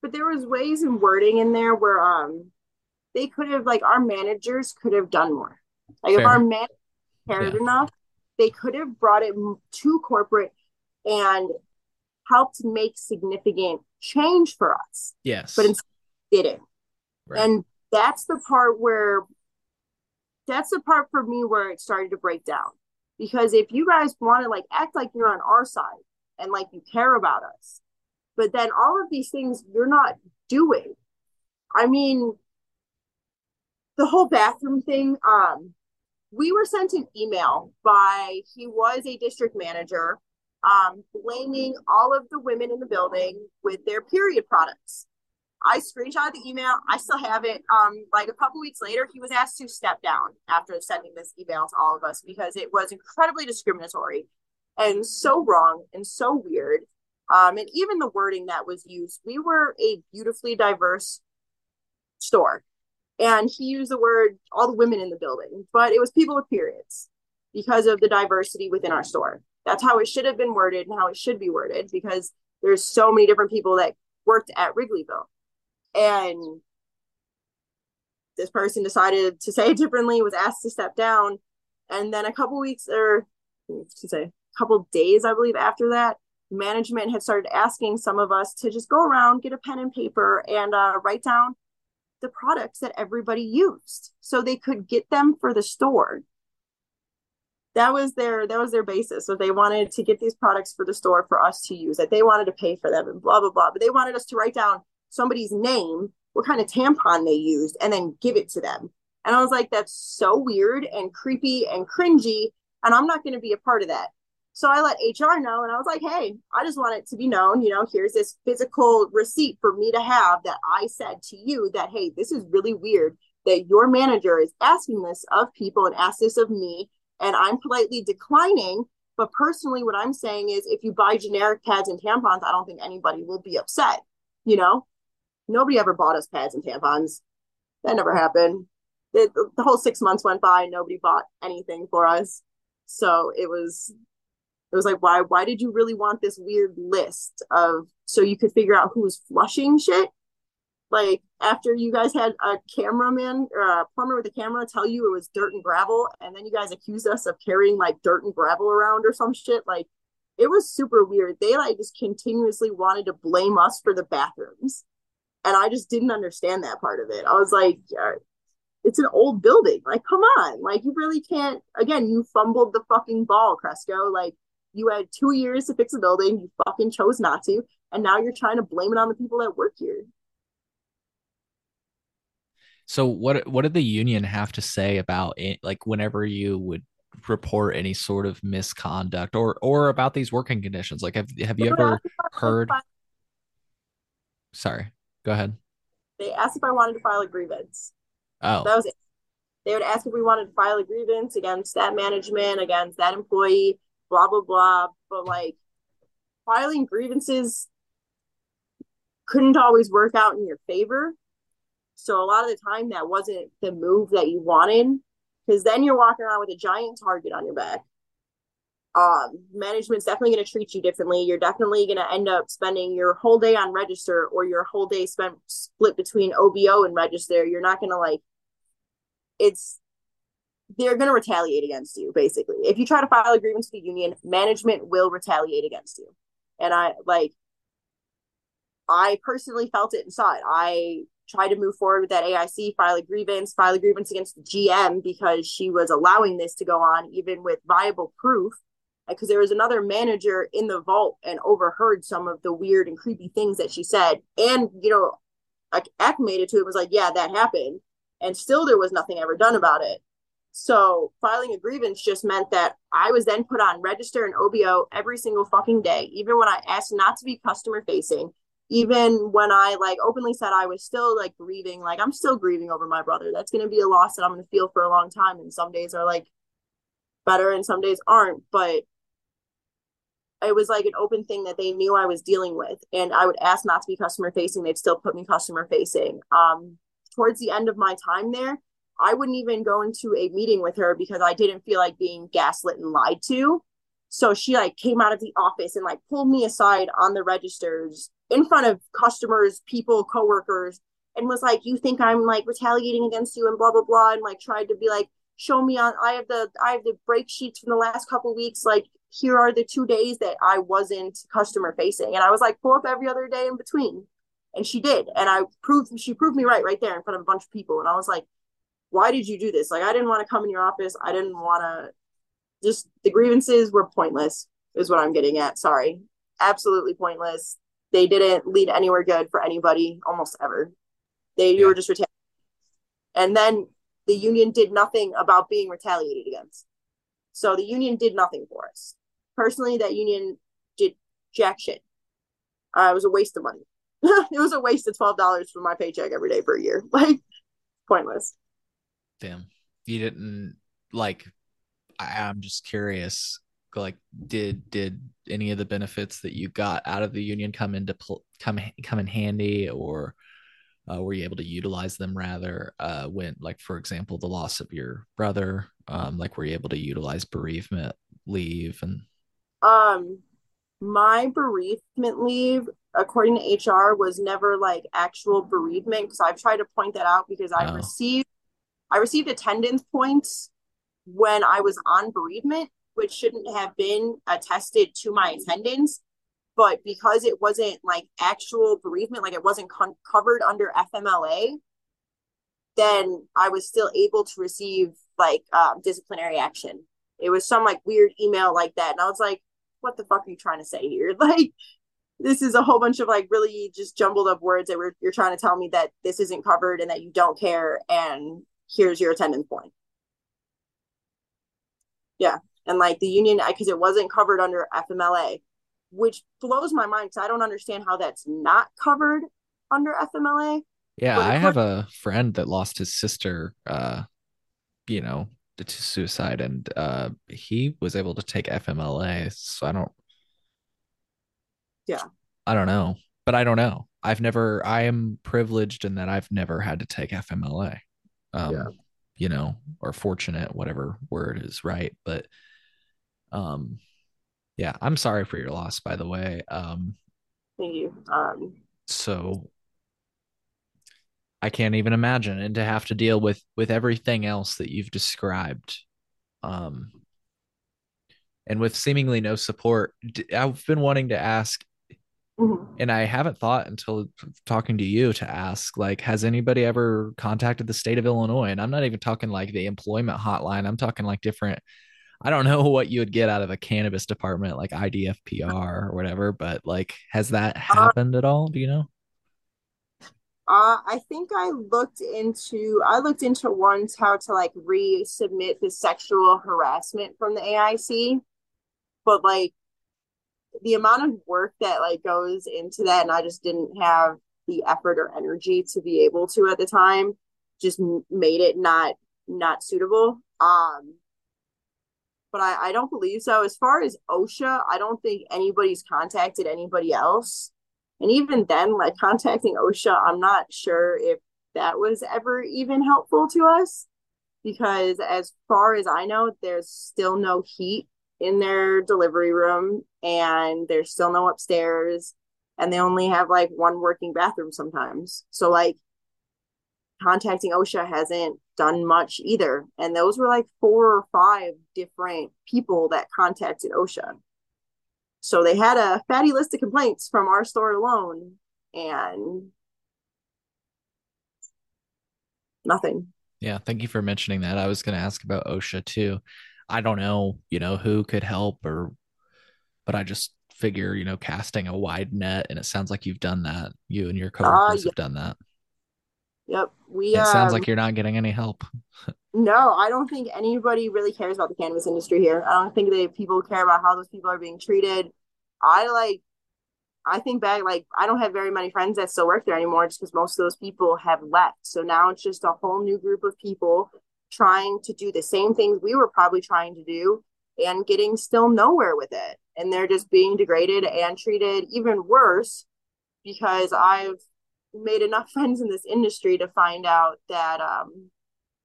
But there was ways and wording in there where um they could have like our managers could have done more. Like Fair. if our man cared yeah. enough, they could have brought it to corporate and helped make significant change for us. Yes. But instead didn't. Right. And that's the part where that's the part for me where it started to break down. Because if you guys want to like act like you're on our side and like you care about us but then all of these things you're not doing i mean the whole bathroom thing um we were sent an email by he was a district manager um blaming all of the women in the building with their period products I screenshot the email. I still have it. Um, like a couple weeks later, he was asked to step down after sending this email to all of us because it was incredibly discriminatory and so wrong and so weird. Um, and even the wording that was used, we were a beautifully diverse store. And he used the word all the women in the building, but it was people with periods because of the diversity within our store. That's how it should have been worded and how it should be worded because there's so many different people that worked at Wrigleyville and this person decided to say differently was asked to step down. And then a couple weeks or to say? A couple days i believe after that management had started asking some of us to just go around get a pen and paper and uh, write down the products that everybody used so they could get them for the store. That was their that was their basis. So they wanted to get these products for the store for us to use that they wanted to pay for them and blah blah blah. But they wanted us to write down somebody's name, what kind of tampon they used, and then give it to them. And I was like, that's so weird and creepy and cringy. And I'm not going to be a part of that. So I let HR know and I was like, hey, I just want it to be known, you know, here's this physical receipt for me to have that I said to you that, hey, this is really weird that your manager is asking this of people and asked this of me. And I'm politely declining. But personally, what I'm saying is if you buy generic pads and tampons, I don't think anybody will be upset, you know? Nobody ever bought us pads and tampons. That never happened. The, whole six months went by nobody bought anything for us. So it was it was like why why did you really want this weird list of so you could figure out who was flushing shit like after you guys had a cameraman or a plumber with a camera tell you it was dirt and gravel and then you guys accused us of carrying like dirt and gravel around or some shit like it was super weird they like just continuously wanted to blame us for the bathrooms and I just didn't understand that part of it. I was like, it's an old building. Like, come on. Like, you really can't. Again, you fumbled the fucking ball, Cresco. Like, you had two years to fix a building. You fucking chose not to. And now you're trying to blame it on the people that work here. So what what did the union have to say about it? Like whenever you would report any sort of misconduct or or about these working conditions? Like have have you ever heard? Sorry. Go ahead. They asked if I wanted to file a grievance. Oh. That was it. They would ask if we wanted to file a grievance against that management, against that employee, blah, blah, blah. But like filing grievances couldn't always work out in your favor. So a lot of the time that wasn't the move that you wanted because then you're walking around with a giant target on your back. Um, management's definitely going to treat you differently. You're definitely going to end up spending your whole day on register or your whole day spent split between OBO and register. You're not going to like, it's, they're going to retaliate against you basically. If you try to file a grievance with the union, management will retaliate against you. And I like, I personally felt it and saw it. I tried to move forward with that AIC, file a grievance, file a grievance against the GM because she was allowing this to go on, even with viable proof. Because there was another manager in the vault and overheard some of the weird and creepy things that she said. And, you know, like acclimated to it was like, yeah, that happened. And still there was nothing ever done about it. So filing a grievance just meant that I was then put on register and OBO every single fucking day, even when I asked not to be customer facing, even when I like openly said I was still like grieving, like I'm still grieving over my brother. That's going to be a loss that I'm going to feel for a long time. And some days are like better and some days aren't. But it was like an open thing that they knew I was dealing with. And I would ask not to be customer facing. They'd still put me customer facing. Um, towards the end of my time there, I wouldn't even go into a meeting with her because I didn't feel like being gaslit and lied to. So she like came out of the office and like pulled me aside on the registers in front of customers, people, coworkers, and was like, "You think I'm like retaliating against you?" and blah blah blah, and like tried to be like, "Show me on I have the I have the break sheets from the last couple weeks. Like here are the two days that I wasn't customer facing," and I was like, "Pull up every other day in between," and she did, and I proved she proved me right right there in front of a bunch of people, and I was like, "Why did you do this? Like I didn't want to come in your office. I didn't want to." Just the grievances were pointless, is what I'm getting at. Sorry, absolutely pointless they didn't lead anywhere good for anybody almost ever. They yeah. were just retaliated. And then the union did nothing about being retaliated against. So the union did nothing for us. Personally, that union did jack shit. Uh, it was a waste of money. <laughs> it was a waste of twelve dollars from my paycheck every day for a year. <laughs> Like pointless. Damn. You didn't like I, I'm just curious like did did any of the benefits that you got out of the union come into pl- come come in handy or uh, were you able to utilize them rather uh, when like for example the loss of your brother um, like were you able to utilize bereavement leave and um my bereavement leave according to hr was never like actual bereavement because i've tried to point that out because i oh. received i received attendance points when i was on bereavement which shouldn't have been attested to my attendance. But because it wasn't like actual bereavement, like it wasn't con- covered under FMLA, then I was still able to receive like um, disciplinary action. It was some like weird email like that. And I was like, what the fuck are you trying to say here? <laughs> Like, this is a whole bunch of like really just jumbled up words that were, you're trying to tell me that this isn't covered and that you don't care. And here's your attendance point. Yeah and like the union because it wasn't covered under FMLA, which blows my mind because I don't understand how that's not covered under FMLA. Yeah, I have a friend that lost his sister, uh, you know, to suicide, and uh, he was able to take FMLA. So I don't. Yeah. I don't know, but I don't know. I've never. I am privileged in that I've never had to take FMLA. Um, yeah. You know, or fortunate, whatever word is right, but um yeah i'm sorry for your loss by the way um thank you um so i can't even imagine and to have to deal with with everything else that you've described um and with seemingly no support i've been wanting to ask mm-hmm. and i haven't thought until talking to you to ask like has anybody ever contacted the state of illinois and i'm not even talking like the employment hotline i'm talking like different I don't know <laughs> what you would get out of a cannabis department like IDFPR or whatever, but like, has that uh, happened at all? Do you know? Uh, I think I looked into I looked into once how to like resubmit the sexual harassment from the AIC, but like the amount of work that like goes into that, and I just didn't have the effort or energy to be able to at the time, just made it not not suitable. Um, but I, I don't believe so. As far as OSHA, I don't think anybody's contacted anybody else. And even then, like contacting OSHA, I'm not sure if that was ever even helpful to us because as far as I know, there's still no heat in their delivery room and there's still no upstairs and they only have like one working bathroom sometimes. So like contacting OSHA hasn't done much either. And those were like four or five different people that contacted OSHA. So they had a fatty list of complaints from our store alone and nothing. Yeah, thank you for mentioning that. I was going to ask about OSHA too. I don't know, you know, who could help or but I just figure, you know, casting a wide net and it sounds like you've done that. You and your uh, coworkers uh, have done that. Yep. We It um, sounds like you're not getting any help. <laughs> no, I don't think anybody really cares about the cannabis industry here. I don't think that people care about how those people are being treated. I like I think back, like, I don't have very many friends that still work there anymore just because most of those people have left. So now it's just a whole new group of people trying to do the same things we were probably trying to do and getting still nowhere with it. And they're just being degraded and treated even worse because I've made enough <laughs> friends in this industry to find out that um,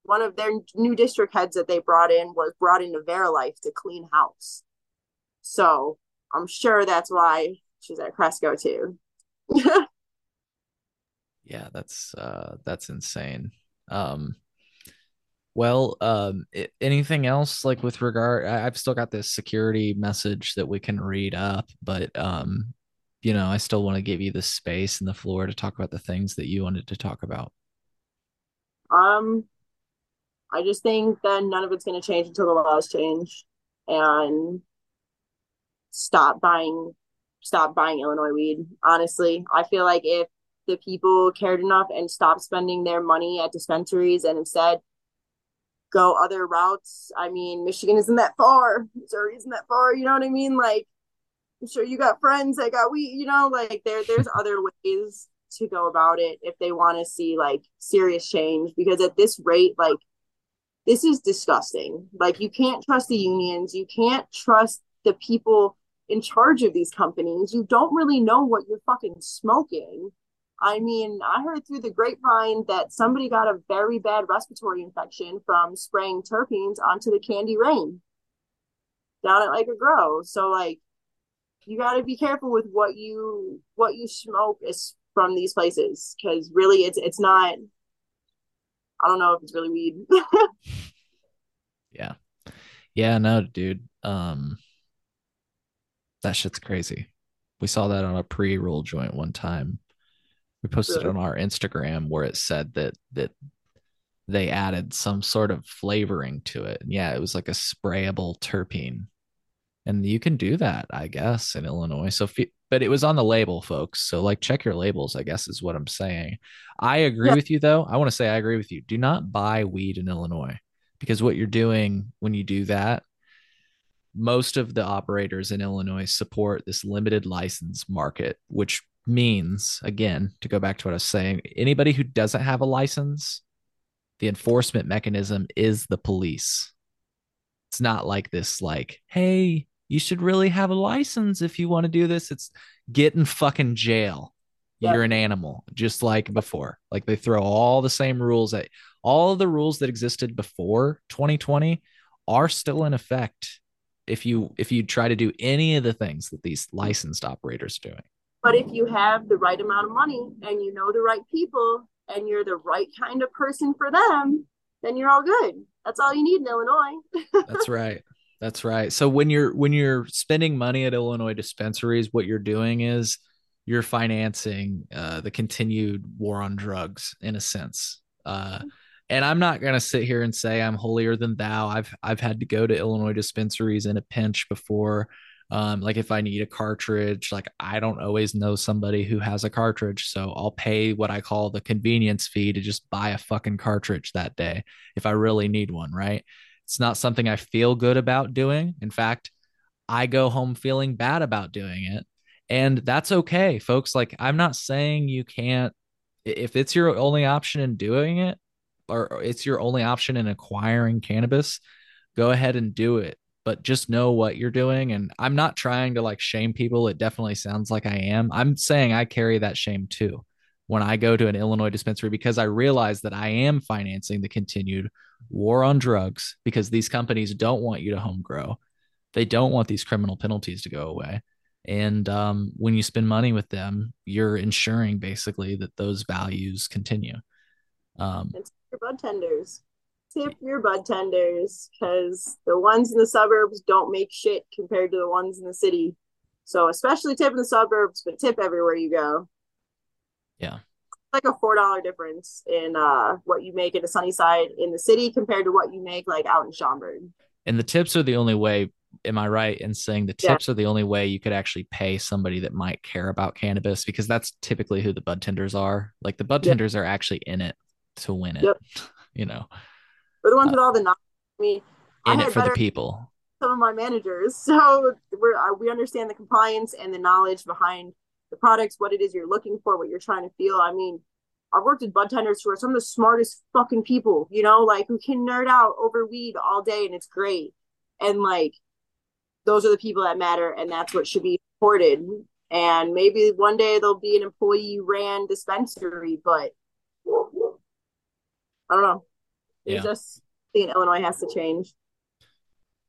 one of their new district heads that they brought in was brought into Verilife to clean house. So I'm sure that's why she's at Cresco too. <laughs> yeah, that's uh that's insane. Um well, um it, anything else like with regard I, I've still got this security message that we can read up, but um you know, I still want to give you the space and the floor to talk about the things that you wanted to talk about. Um I just think that none of it's going to change until the laws change and stop buying stop buying Illinois weed. Honestly, I feel like if the people cared enough and stopped spending their money at dispensaries and instead go other routes. I mean, Michigan isn't that far, Missouri isn't that far. You know what I mean? Like, I'm sure you got friends that got we, You know, like there there's <laughs> other ways to go about it if they want to see like serious change. Because at this rate, like this is disgusting. Like you can't trust the unions. You can't trust the people in charge of these companies, you don't really know what you're fucking smoking. I mean, I heard through the grapevine that somebody got a very bad respiratory infection from spraying terpenes onto the candy rain down at like a grow. So like you got to be careful with what you what you smoke is from these places because really it's it's not I don't know if it's really weed. <laughs> yeah. Yeah, no, dude. Um that shit's crazy. We saw that on a pre-roll joint one time. We posted really? on our Instagram where it said that that they added some sort of flavoring to it. And yeah, it was like a sprayable terpene. And you can do that, I guess, in Illinois. So, but it was on the label, folks. So, like, check your labels, I guess, is what I'm saying. I agree yeah. with you, though. I want to say I agree with you. Do not buy weed in Illinois because what you're doing when you do that most of the operators in Illinois support this limited license market, which means, again, to go back to what I was saying, anybody who doesn't have a license, the enforcement mechanism is the police. It's not like this, like, hey, you should really have a license if you want to do this. It's get in fucking jail. Yeah. You're an animal, just like before. Like they throw all the same rules at all of the rules that existed before 2020 are still in effect if you if you try to do any of the things that these licensed operators are doing. But if you have the right amount of money and you know the right people and you're the right kind of person for them, then you're all good. That's all you need in Illinois. <laughs> That's right. That's right. So when you're when you're spending money at Illinois dispensaries, what you're doing is you're financing uh, the continued war on drugs in a sense. Uh, and I'm not gonna sit here and say I'm holier than thou. I've I've had to go to Illinois dispensaries in a pinch before. Um, like if I need a cartridge, like I don't always know somebody who has a cartridge, so I'll pay what I call the convenience fee to just buy a fucking cartridge that day if I really need one, right? It's not something I feel good about doing. In fact, I go home feeling bad about doing it. And that's okay, folks. Like, I'm not saying you can't, if it's your only option in doing it, or it's your only option in acquiring cannabis, go ahead and do it. But just know what you're doing. And I'm not trying to like shame people. It definitely sounds like I am. I'm saying I carry that shame too. when I go to an Illinois dispensary because I realize that I am financing the continued war on drugs because these companies don't want you to home grow. They don't want these criminal penalties to go away. And um, when you spend money with them, you're ensuring basically that those values continue. Um, it's your bud tenders. Tip your bud tenders because the ones in the suburbs don't make shit compared to the ones in the city. So especially tip in the suburbs, but tip everywhere you go. Yeah. Like a four dollar difference in uh what you make in a Sunnyside in the city compared to what you make like out in Schaumburg. And the tips are the only way. Am I right in saying the tips yeah. are the only way you could actually pay somebody that might care about cannabis because that's typically who the bud tenders are. Like the bud yep. tenders are actually in it to win it. Yep. <laughs> You know, we're the ones uh, with all the knowledge. I mean, in it for the people. Some of my managers, <laughs> so we're uh, we understand the compliance and the knowledge behind the products, what it is you're looking for, what you're trying to feel. I mean, I've worked with bud tenders who are some of the smartest fucking people, you know, like who can nerd out over weed all day and it's great. And like those are the people that matter and that's what should be supported. And maybe one day there'll be an employee ran dispensary, but I don't know. It's yeah. just think Illinois has to change.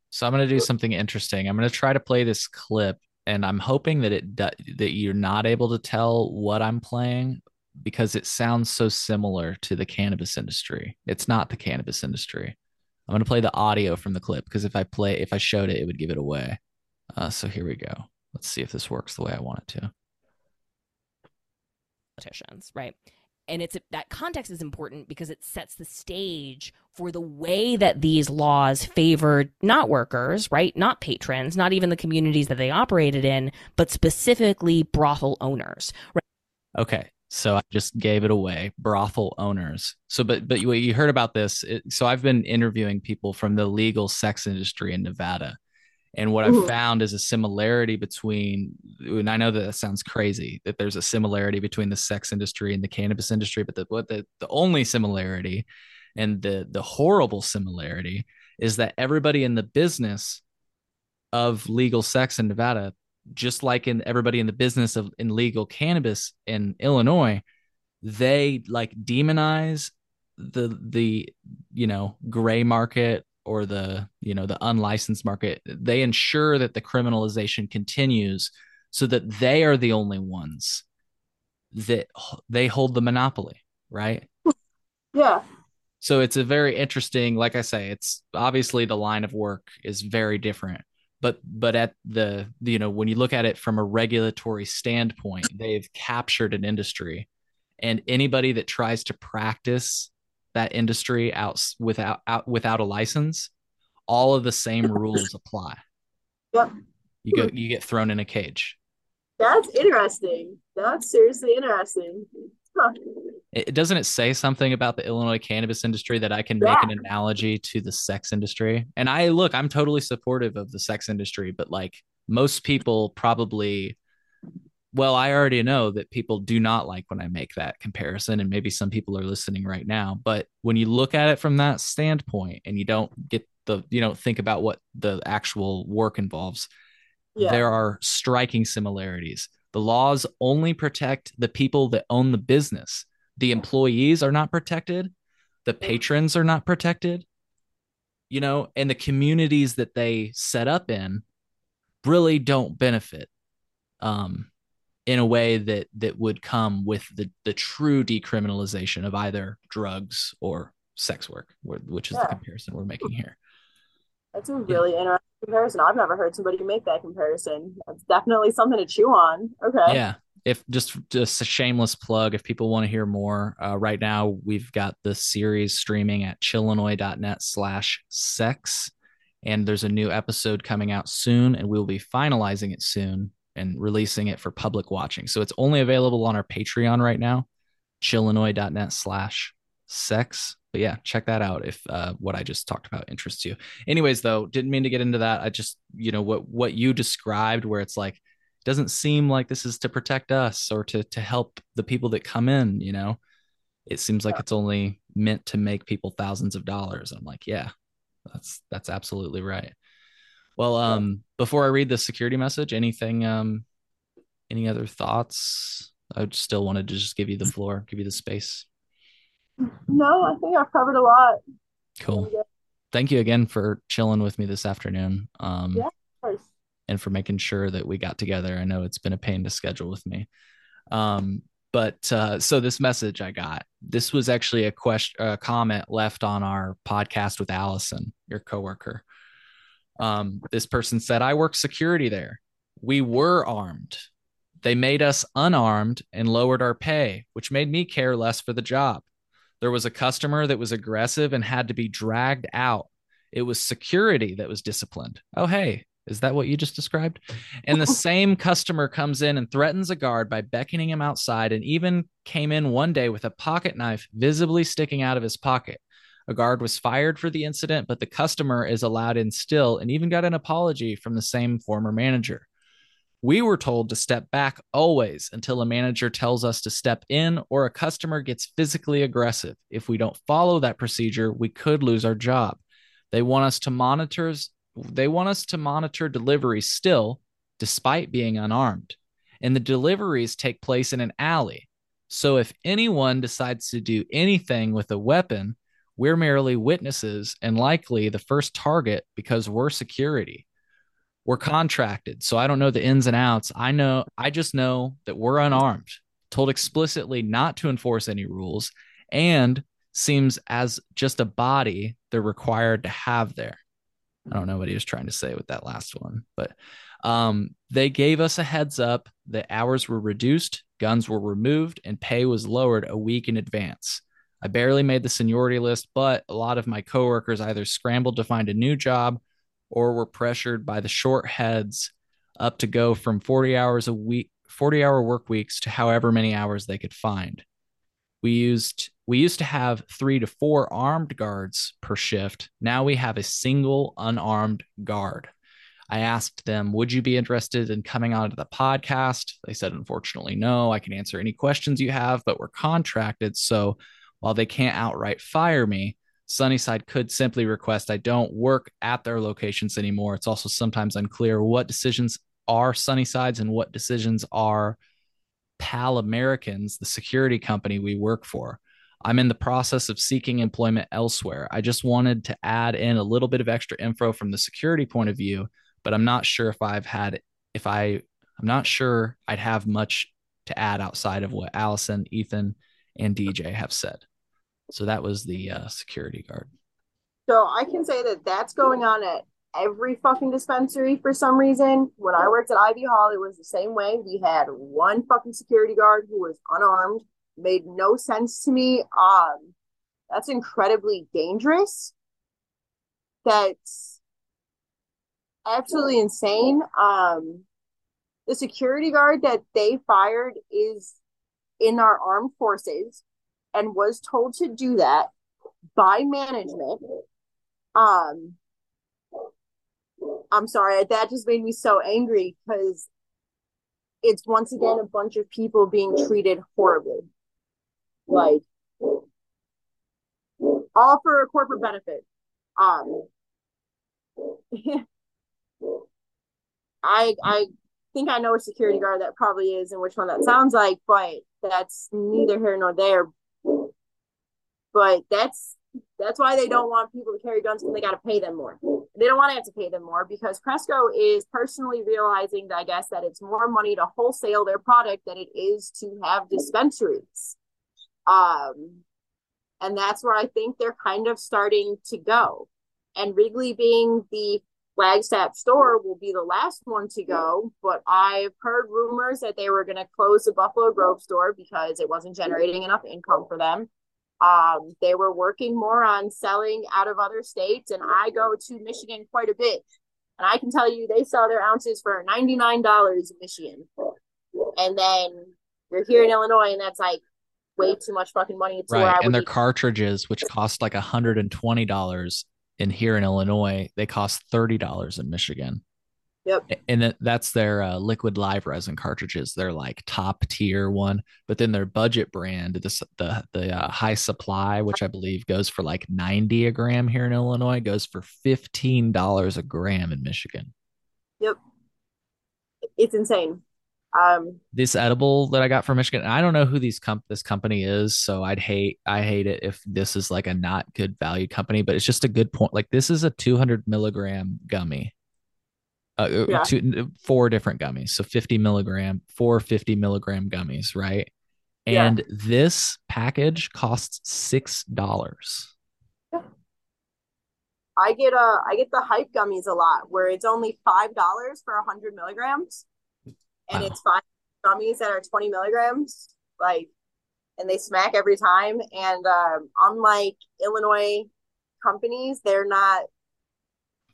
So I'm going to do something interesting. I'm going to try to play this clip and I'm hoping that it that you're not able to tell what I'm playing because it sounds so similar to the cannabis industry. It's not the cannabis industry. I'm going to play the audio from the clip because if I play if I showed it, it would give it away. Uh, so here we go. Let's see if this works the way I want it to. Politicians, right? And it's that context is important because it sets the stage for the way that these laws favored not workers, right? Not patrons, not even the communities that they operated in, but specifically brothel owners. Right? Okay. So I just gave it away, brothel owners. So, but but you, you heard about this. It, so I've been interviewing people from the legal sex industry in Nevada, and what I've found is a similarity between, and I know that, that sounds crazy that there's a similarity between the sex industry and the cannabis industry, but the what the, the only similarity and the the horrible similarity is that everybody in the business of legal sex in Nevada, just like in everybody in the business of in legal cannabis in Illinois, they like demonize the the you know gray market or the you know the unlicensed market they ensure that the criminalization continues so that they are the only ones that they hold the monopoly right? <laughs> Yeah. So it's a very interesting like i say it's obviously the line of work is very different but but at the you know when you look at it from a regulatory standpoint they've captured an industry. And anybody that tries to practice that industry out without out without a license, all of the same rules <laughs> apply. Yep. You go you get thrown in a cage. That's interesting. That's seriously interesting. Huh. It, doesn't it say something about the Illinois cannabis industry that I can yeah. make an analogy to the sex industry? And I look, I'm totally supportive of the sex industry, but like most people probably well, I already know that people do not like when I make that comparison, and maybe some people are listening right now. But when you look at it from that standpoint and you don't get the, you don't think about what the actual work involves, yeah. there are striking similarities. The laws only protect the people that own the business. The employees are not protected, the patrons are not protected, you know, and the communities that they set up in really don't benefit. Um, in a way that that would come with the the true decriminalization of either drugs or sex work, which is yeah. the comparison we're making here. That's a really yeah. interesting comparison. I've never heard somebody make that comparison. That's definitely something to chew on. Okay. Yeah. If just just a shameless plug, if people want to hear more, uh, right now we've got the series streaming at chillinois.net slash sex. And there's a new episode coming out soon, and we'll be finalizing it soon and releasing it for public watching. So it's only available on our Patreon right now, chillinois.net slash sex. But yeah, check that out if uh, what I just talked about interests you. Anyways, though, didn't mean to get into that. I just, you know, what what you described where it's like doesn't seem like this is to protect us or to to help the people that come in, you know. It seems like it's only meant to make people thousands of dollars. I'm like, yeah, that's that's absolutely right. Well, um, before I read the security message, anything, um, any other thoughts I still wanted to just give you the floor, give you the space. No, I think I've covered a lot. Cool. Thank you again for chilling with me this afternoon. Um, yeah, of course. And for making sure that we got together. I know it's been a pain to schedule with me. Um, but uh, so this message I got, this was actually a question, a comment left on our podcast with Allison, your coworker. Um, this person said, "I work security there. We were armed. They made us unarmed and lowered our pay, which made me care less for the job. There was a customer that was aggressive and had to be dragged out. It was security that was disciplined. Oh, hey, is that what you just described? And the <laughs> same customer comes in and threatens a guard by beckoning him outside and even came in one day with a pocket knife visibly sticking out of his pocket. A guard was fired for the incident, but the customer is allowed in still and even got an apology from the same former manager. We were told to step back always until a manager tells us to step in or a customer gets physically aggressive. If we don't follow that procedure, we could lose our job. They want us to monitor they want us to monitor deliveries still despite being unarmed. And the deliveries take place in an alley. So if anyone decides to do anything with a weapon, we're merely witnesses and likely the first target because we're security we're contracted. So I don't know the ins and outs. I know, I just know that we're unarmed, told explicitly not to enforce any rules, and seems as just a body they're required to have there. I don't know what he was trying to say with that last one, but um, they gave us a heads up that hours were reduced, guns were removed, and pay was lowered a week in advance. I barely made the seniority list, but a lot of my coworkers either scrambled to find a new job or were pressured by the short heads up to go from 40 hours a week 40 hour work weeks to however many hours they could find. We used we used to have 3 to 4 armed guards per shift. Now we have a single unarmed guard. I asked them would you be interested in coming onto the podcast? They said unfortunately no. I can answer any questions you have but we're contracted so while they can't outright fire me Sunnyside could simply request I don't work at their locations anymore. It's also sometimes unclear what decisions are Sunnyside's and what decisions are PAL Americans, the security company we work for. I'm in the process of seeking employment elsewhere. I just wanted to add in a little bit of extra info from the security point of view, but I'm not sure if I've had if I I'm not sure I'd have much to add outside of what Allison, Ethan, and DJ have said. So that was the uh, security guard. So I can say that that's going on at every fucking dispensary for some reason. When I worked at Ivy Hall, it was the same way. We had one fucking security guard who was unarmed. Made no sense to me. Um, that's incredibly dangerous. That's absolutely insane. Um, the security guard that they fired is in our armed forces and was told to do that by management. Um, I'm sorry, that just made me so angry because it's once again a bunch of people being treated horribly. Like all for a corporate benefit. Um <laughs> I I think I know a security guard that probably is and which one that sounds like, but that's neither here nor there. But that's that's why they don't want people to carry guns because they got to pay them more. They don't want to have to pay them more because Cresco is personally realizing, that I guess, that it's more money to wholesale their product than it is to have dispensaries. Um, and that's where I think they're kind of starting to go. And Wrigley being the Flagstaff store will be the last one to go, but I've heard rumors that they were going to close the Buffalo Grove store because it wasn't generating enough income for them. Um, they were working more on selling out of other states, and I go to Michigan quite a bit. And I can tell you they sell their ounces for $99 in Michigan. And then you're here in Illinois, and that's like way too much fucking money. To right. and their be- cartridges, which cost like $120 in here in Illinois, they cost $30 in Michigan. Yep. And that's their uh, liquid live resin cartridges. They're like top tier one, but then their budget brand, the the the uh, high supply, which I believe goes for like ninety a gram here in Illinois, goes for fifteen dollars a gram in Michigan. Yep, it's insane. Um, this edible that I got from Michigan, I don't know who these comp this company is, so I'd hate I hate it if this is like a not good value company, but it's just a good point. Like this is a 200 milligram gummy. Uh, uh, Yeah. two, four different gummies, so 50 milligram, four 50 milligram gummies, right? Yeah. And this package costs six dollars. I get uh I get the hype gummies a lot where it's only five dollars for a hundred milligrams, and Wow. it's five gummies that are twenty milligrams, like, and they smack every time. And um, unlike Illinois companies, they're not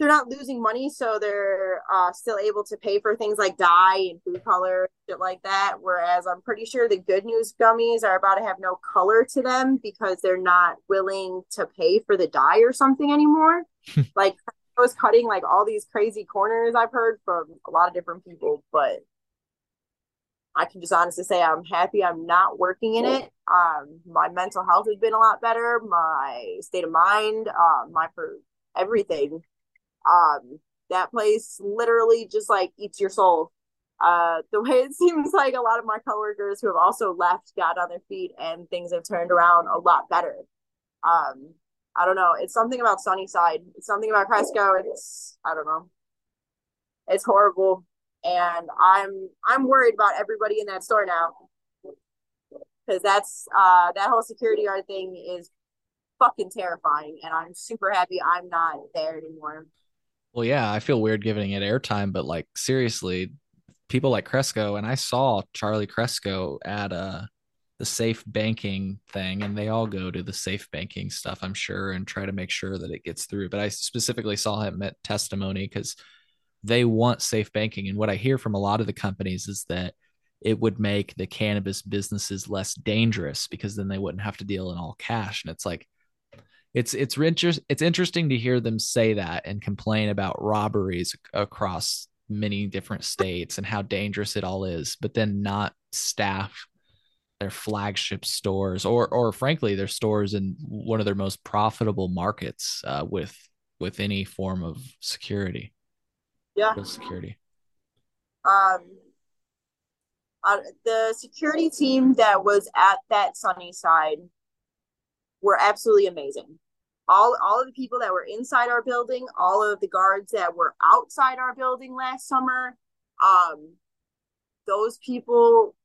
they're not losing money, so they're uh, still able to pay for things like dye and food color, shit like that. Whereas I'm pretty sure the Good News gummies are about to have no color to them because they're not willing to pay for the dye or something anymore. <laughs> like I was cutting like all these crazy corners I've heard from a lot of different people, but I can just honestly say I'm happy I'm not working in it. Um, my mental health has been a lot better. My state of mind, um, my for everything um that place literally just like eats your soul. Uh the way it <laughs> seems like a lot of my coworkers who have also left got on their feet and things have turned around a lot better. Um i don't know. It's something about sunnyside. It's something about cresco. It's i don't know. It's horrible. And i'm i'm worried about everybody in that store now. Because that's uh that whole security guard thing is fucking terrifying and i'm super happy i'm not there anymore Well, yeah, I feel weird giving it airtime, but like seriously, people like Cresco, and I saw Charlie Cresco at uh the safe banking thing, and they all go to the safe banking stuff, I'm sure, and try to make sure that it gets through. But I specifically saw him at testimony because they want safe banking. And what I hear from a lot of the companies is that it would make the cannabis businesses less dangerous because then they wouldn't have to deal in all cash. And it's like it's it's inter- it's interesting to hear them say that and complain about robberies across many different states and how dangerous it all is, but then not staff their flagship stores or or frankly their stores in one of their most profitable markets uh, with with any form of security, yeah. Real security. um uh, the security team that was at that Sunnyside were absolutely amazing all all of the people that were inside our building all of the guards that were outside our building last summer um those people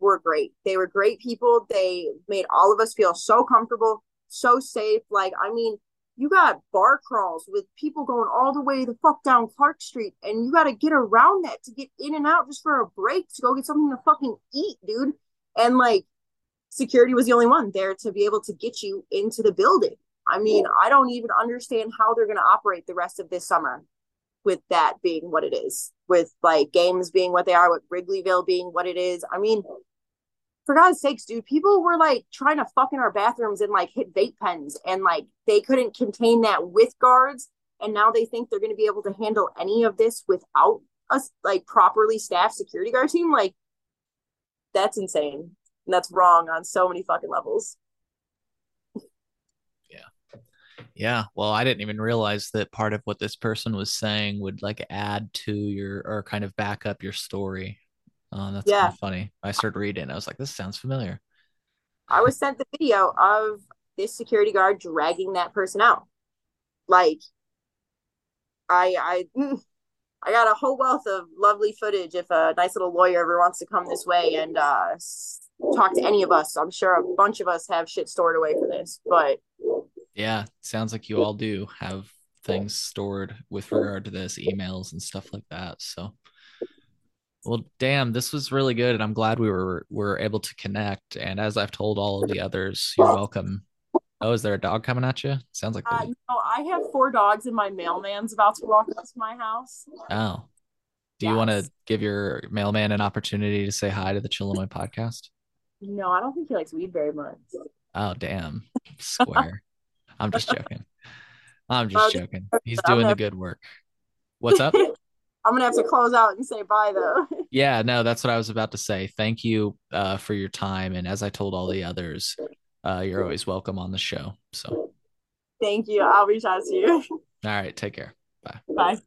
were great they were great people they made all of us feel so comfortable so safe like i mean you got bar crawls with people going all the way the fuck down Clark Street, and you got to get around that to get in and out just for a break to go get something to fucking eat, dude. And like, security was the only one there to be able to get you into the building. I mean, I don't even understand how they're going to operate the rest of this summer with that being what it is, with like games being what they are, with Wrigleyville being what it is. I mean, for God's sakes, dude, people were like trying to fuck in our bathrooms and like hit vape pens and like they couldn't contain that with guards. And now they think they're going to be able to handle any of this without us like properly staffed security guard team. Like, that's insane. And that's wrong on so many fucking levels. Yeah, well, I didn't even realize that part of what this person was saying would like add to your or kind of back up your story. Uh, that's Yeah. kind of funny. I started reading. I was like, this sounds familiar. I was sent the video of this security guard dragging that person out. Like, I, I, mm, I got a whole wealth of lovely footage. If a nice little lawyer ever wants to come this way and uh, talk to any of us, I'm sure a bunch of us have shit stored away for this. But Yeah, sounds like you all do have things stored with regard to this, emails and stuff like that. So, well, damn, this was really good, and I'm glad we were were able to connect. And as I've told all of the others, you're welcome. Oh, is there a dog coming at you? Sounds like uh, no, I have four dogs, and my mailman's about to walk up to my house. oh. Do you want to give your mailman an opportunity to say hi to the Chillinois podcast? No, I don't think he likes weed very much. Oh, damn. Square. I'm just joking. I'm just joking. He's doing the good work. What's up? <laughs> I'm gonna have to close out and say bye though. <laughs> Yeah, no, that's what I was about to say. Thank you uh, for your time. And as I told all the others, uh, you're always welcome on the show. So, Thank you. I'll reach out to you. <laughs> All right, take care. Bye. Bye.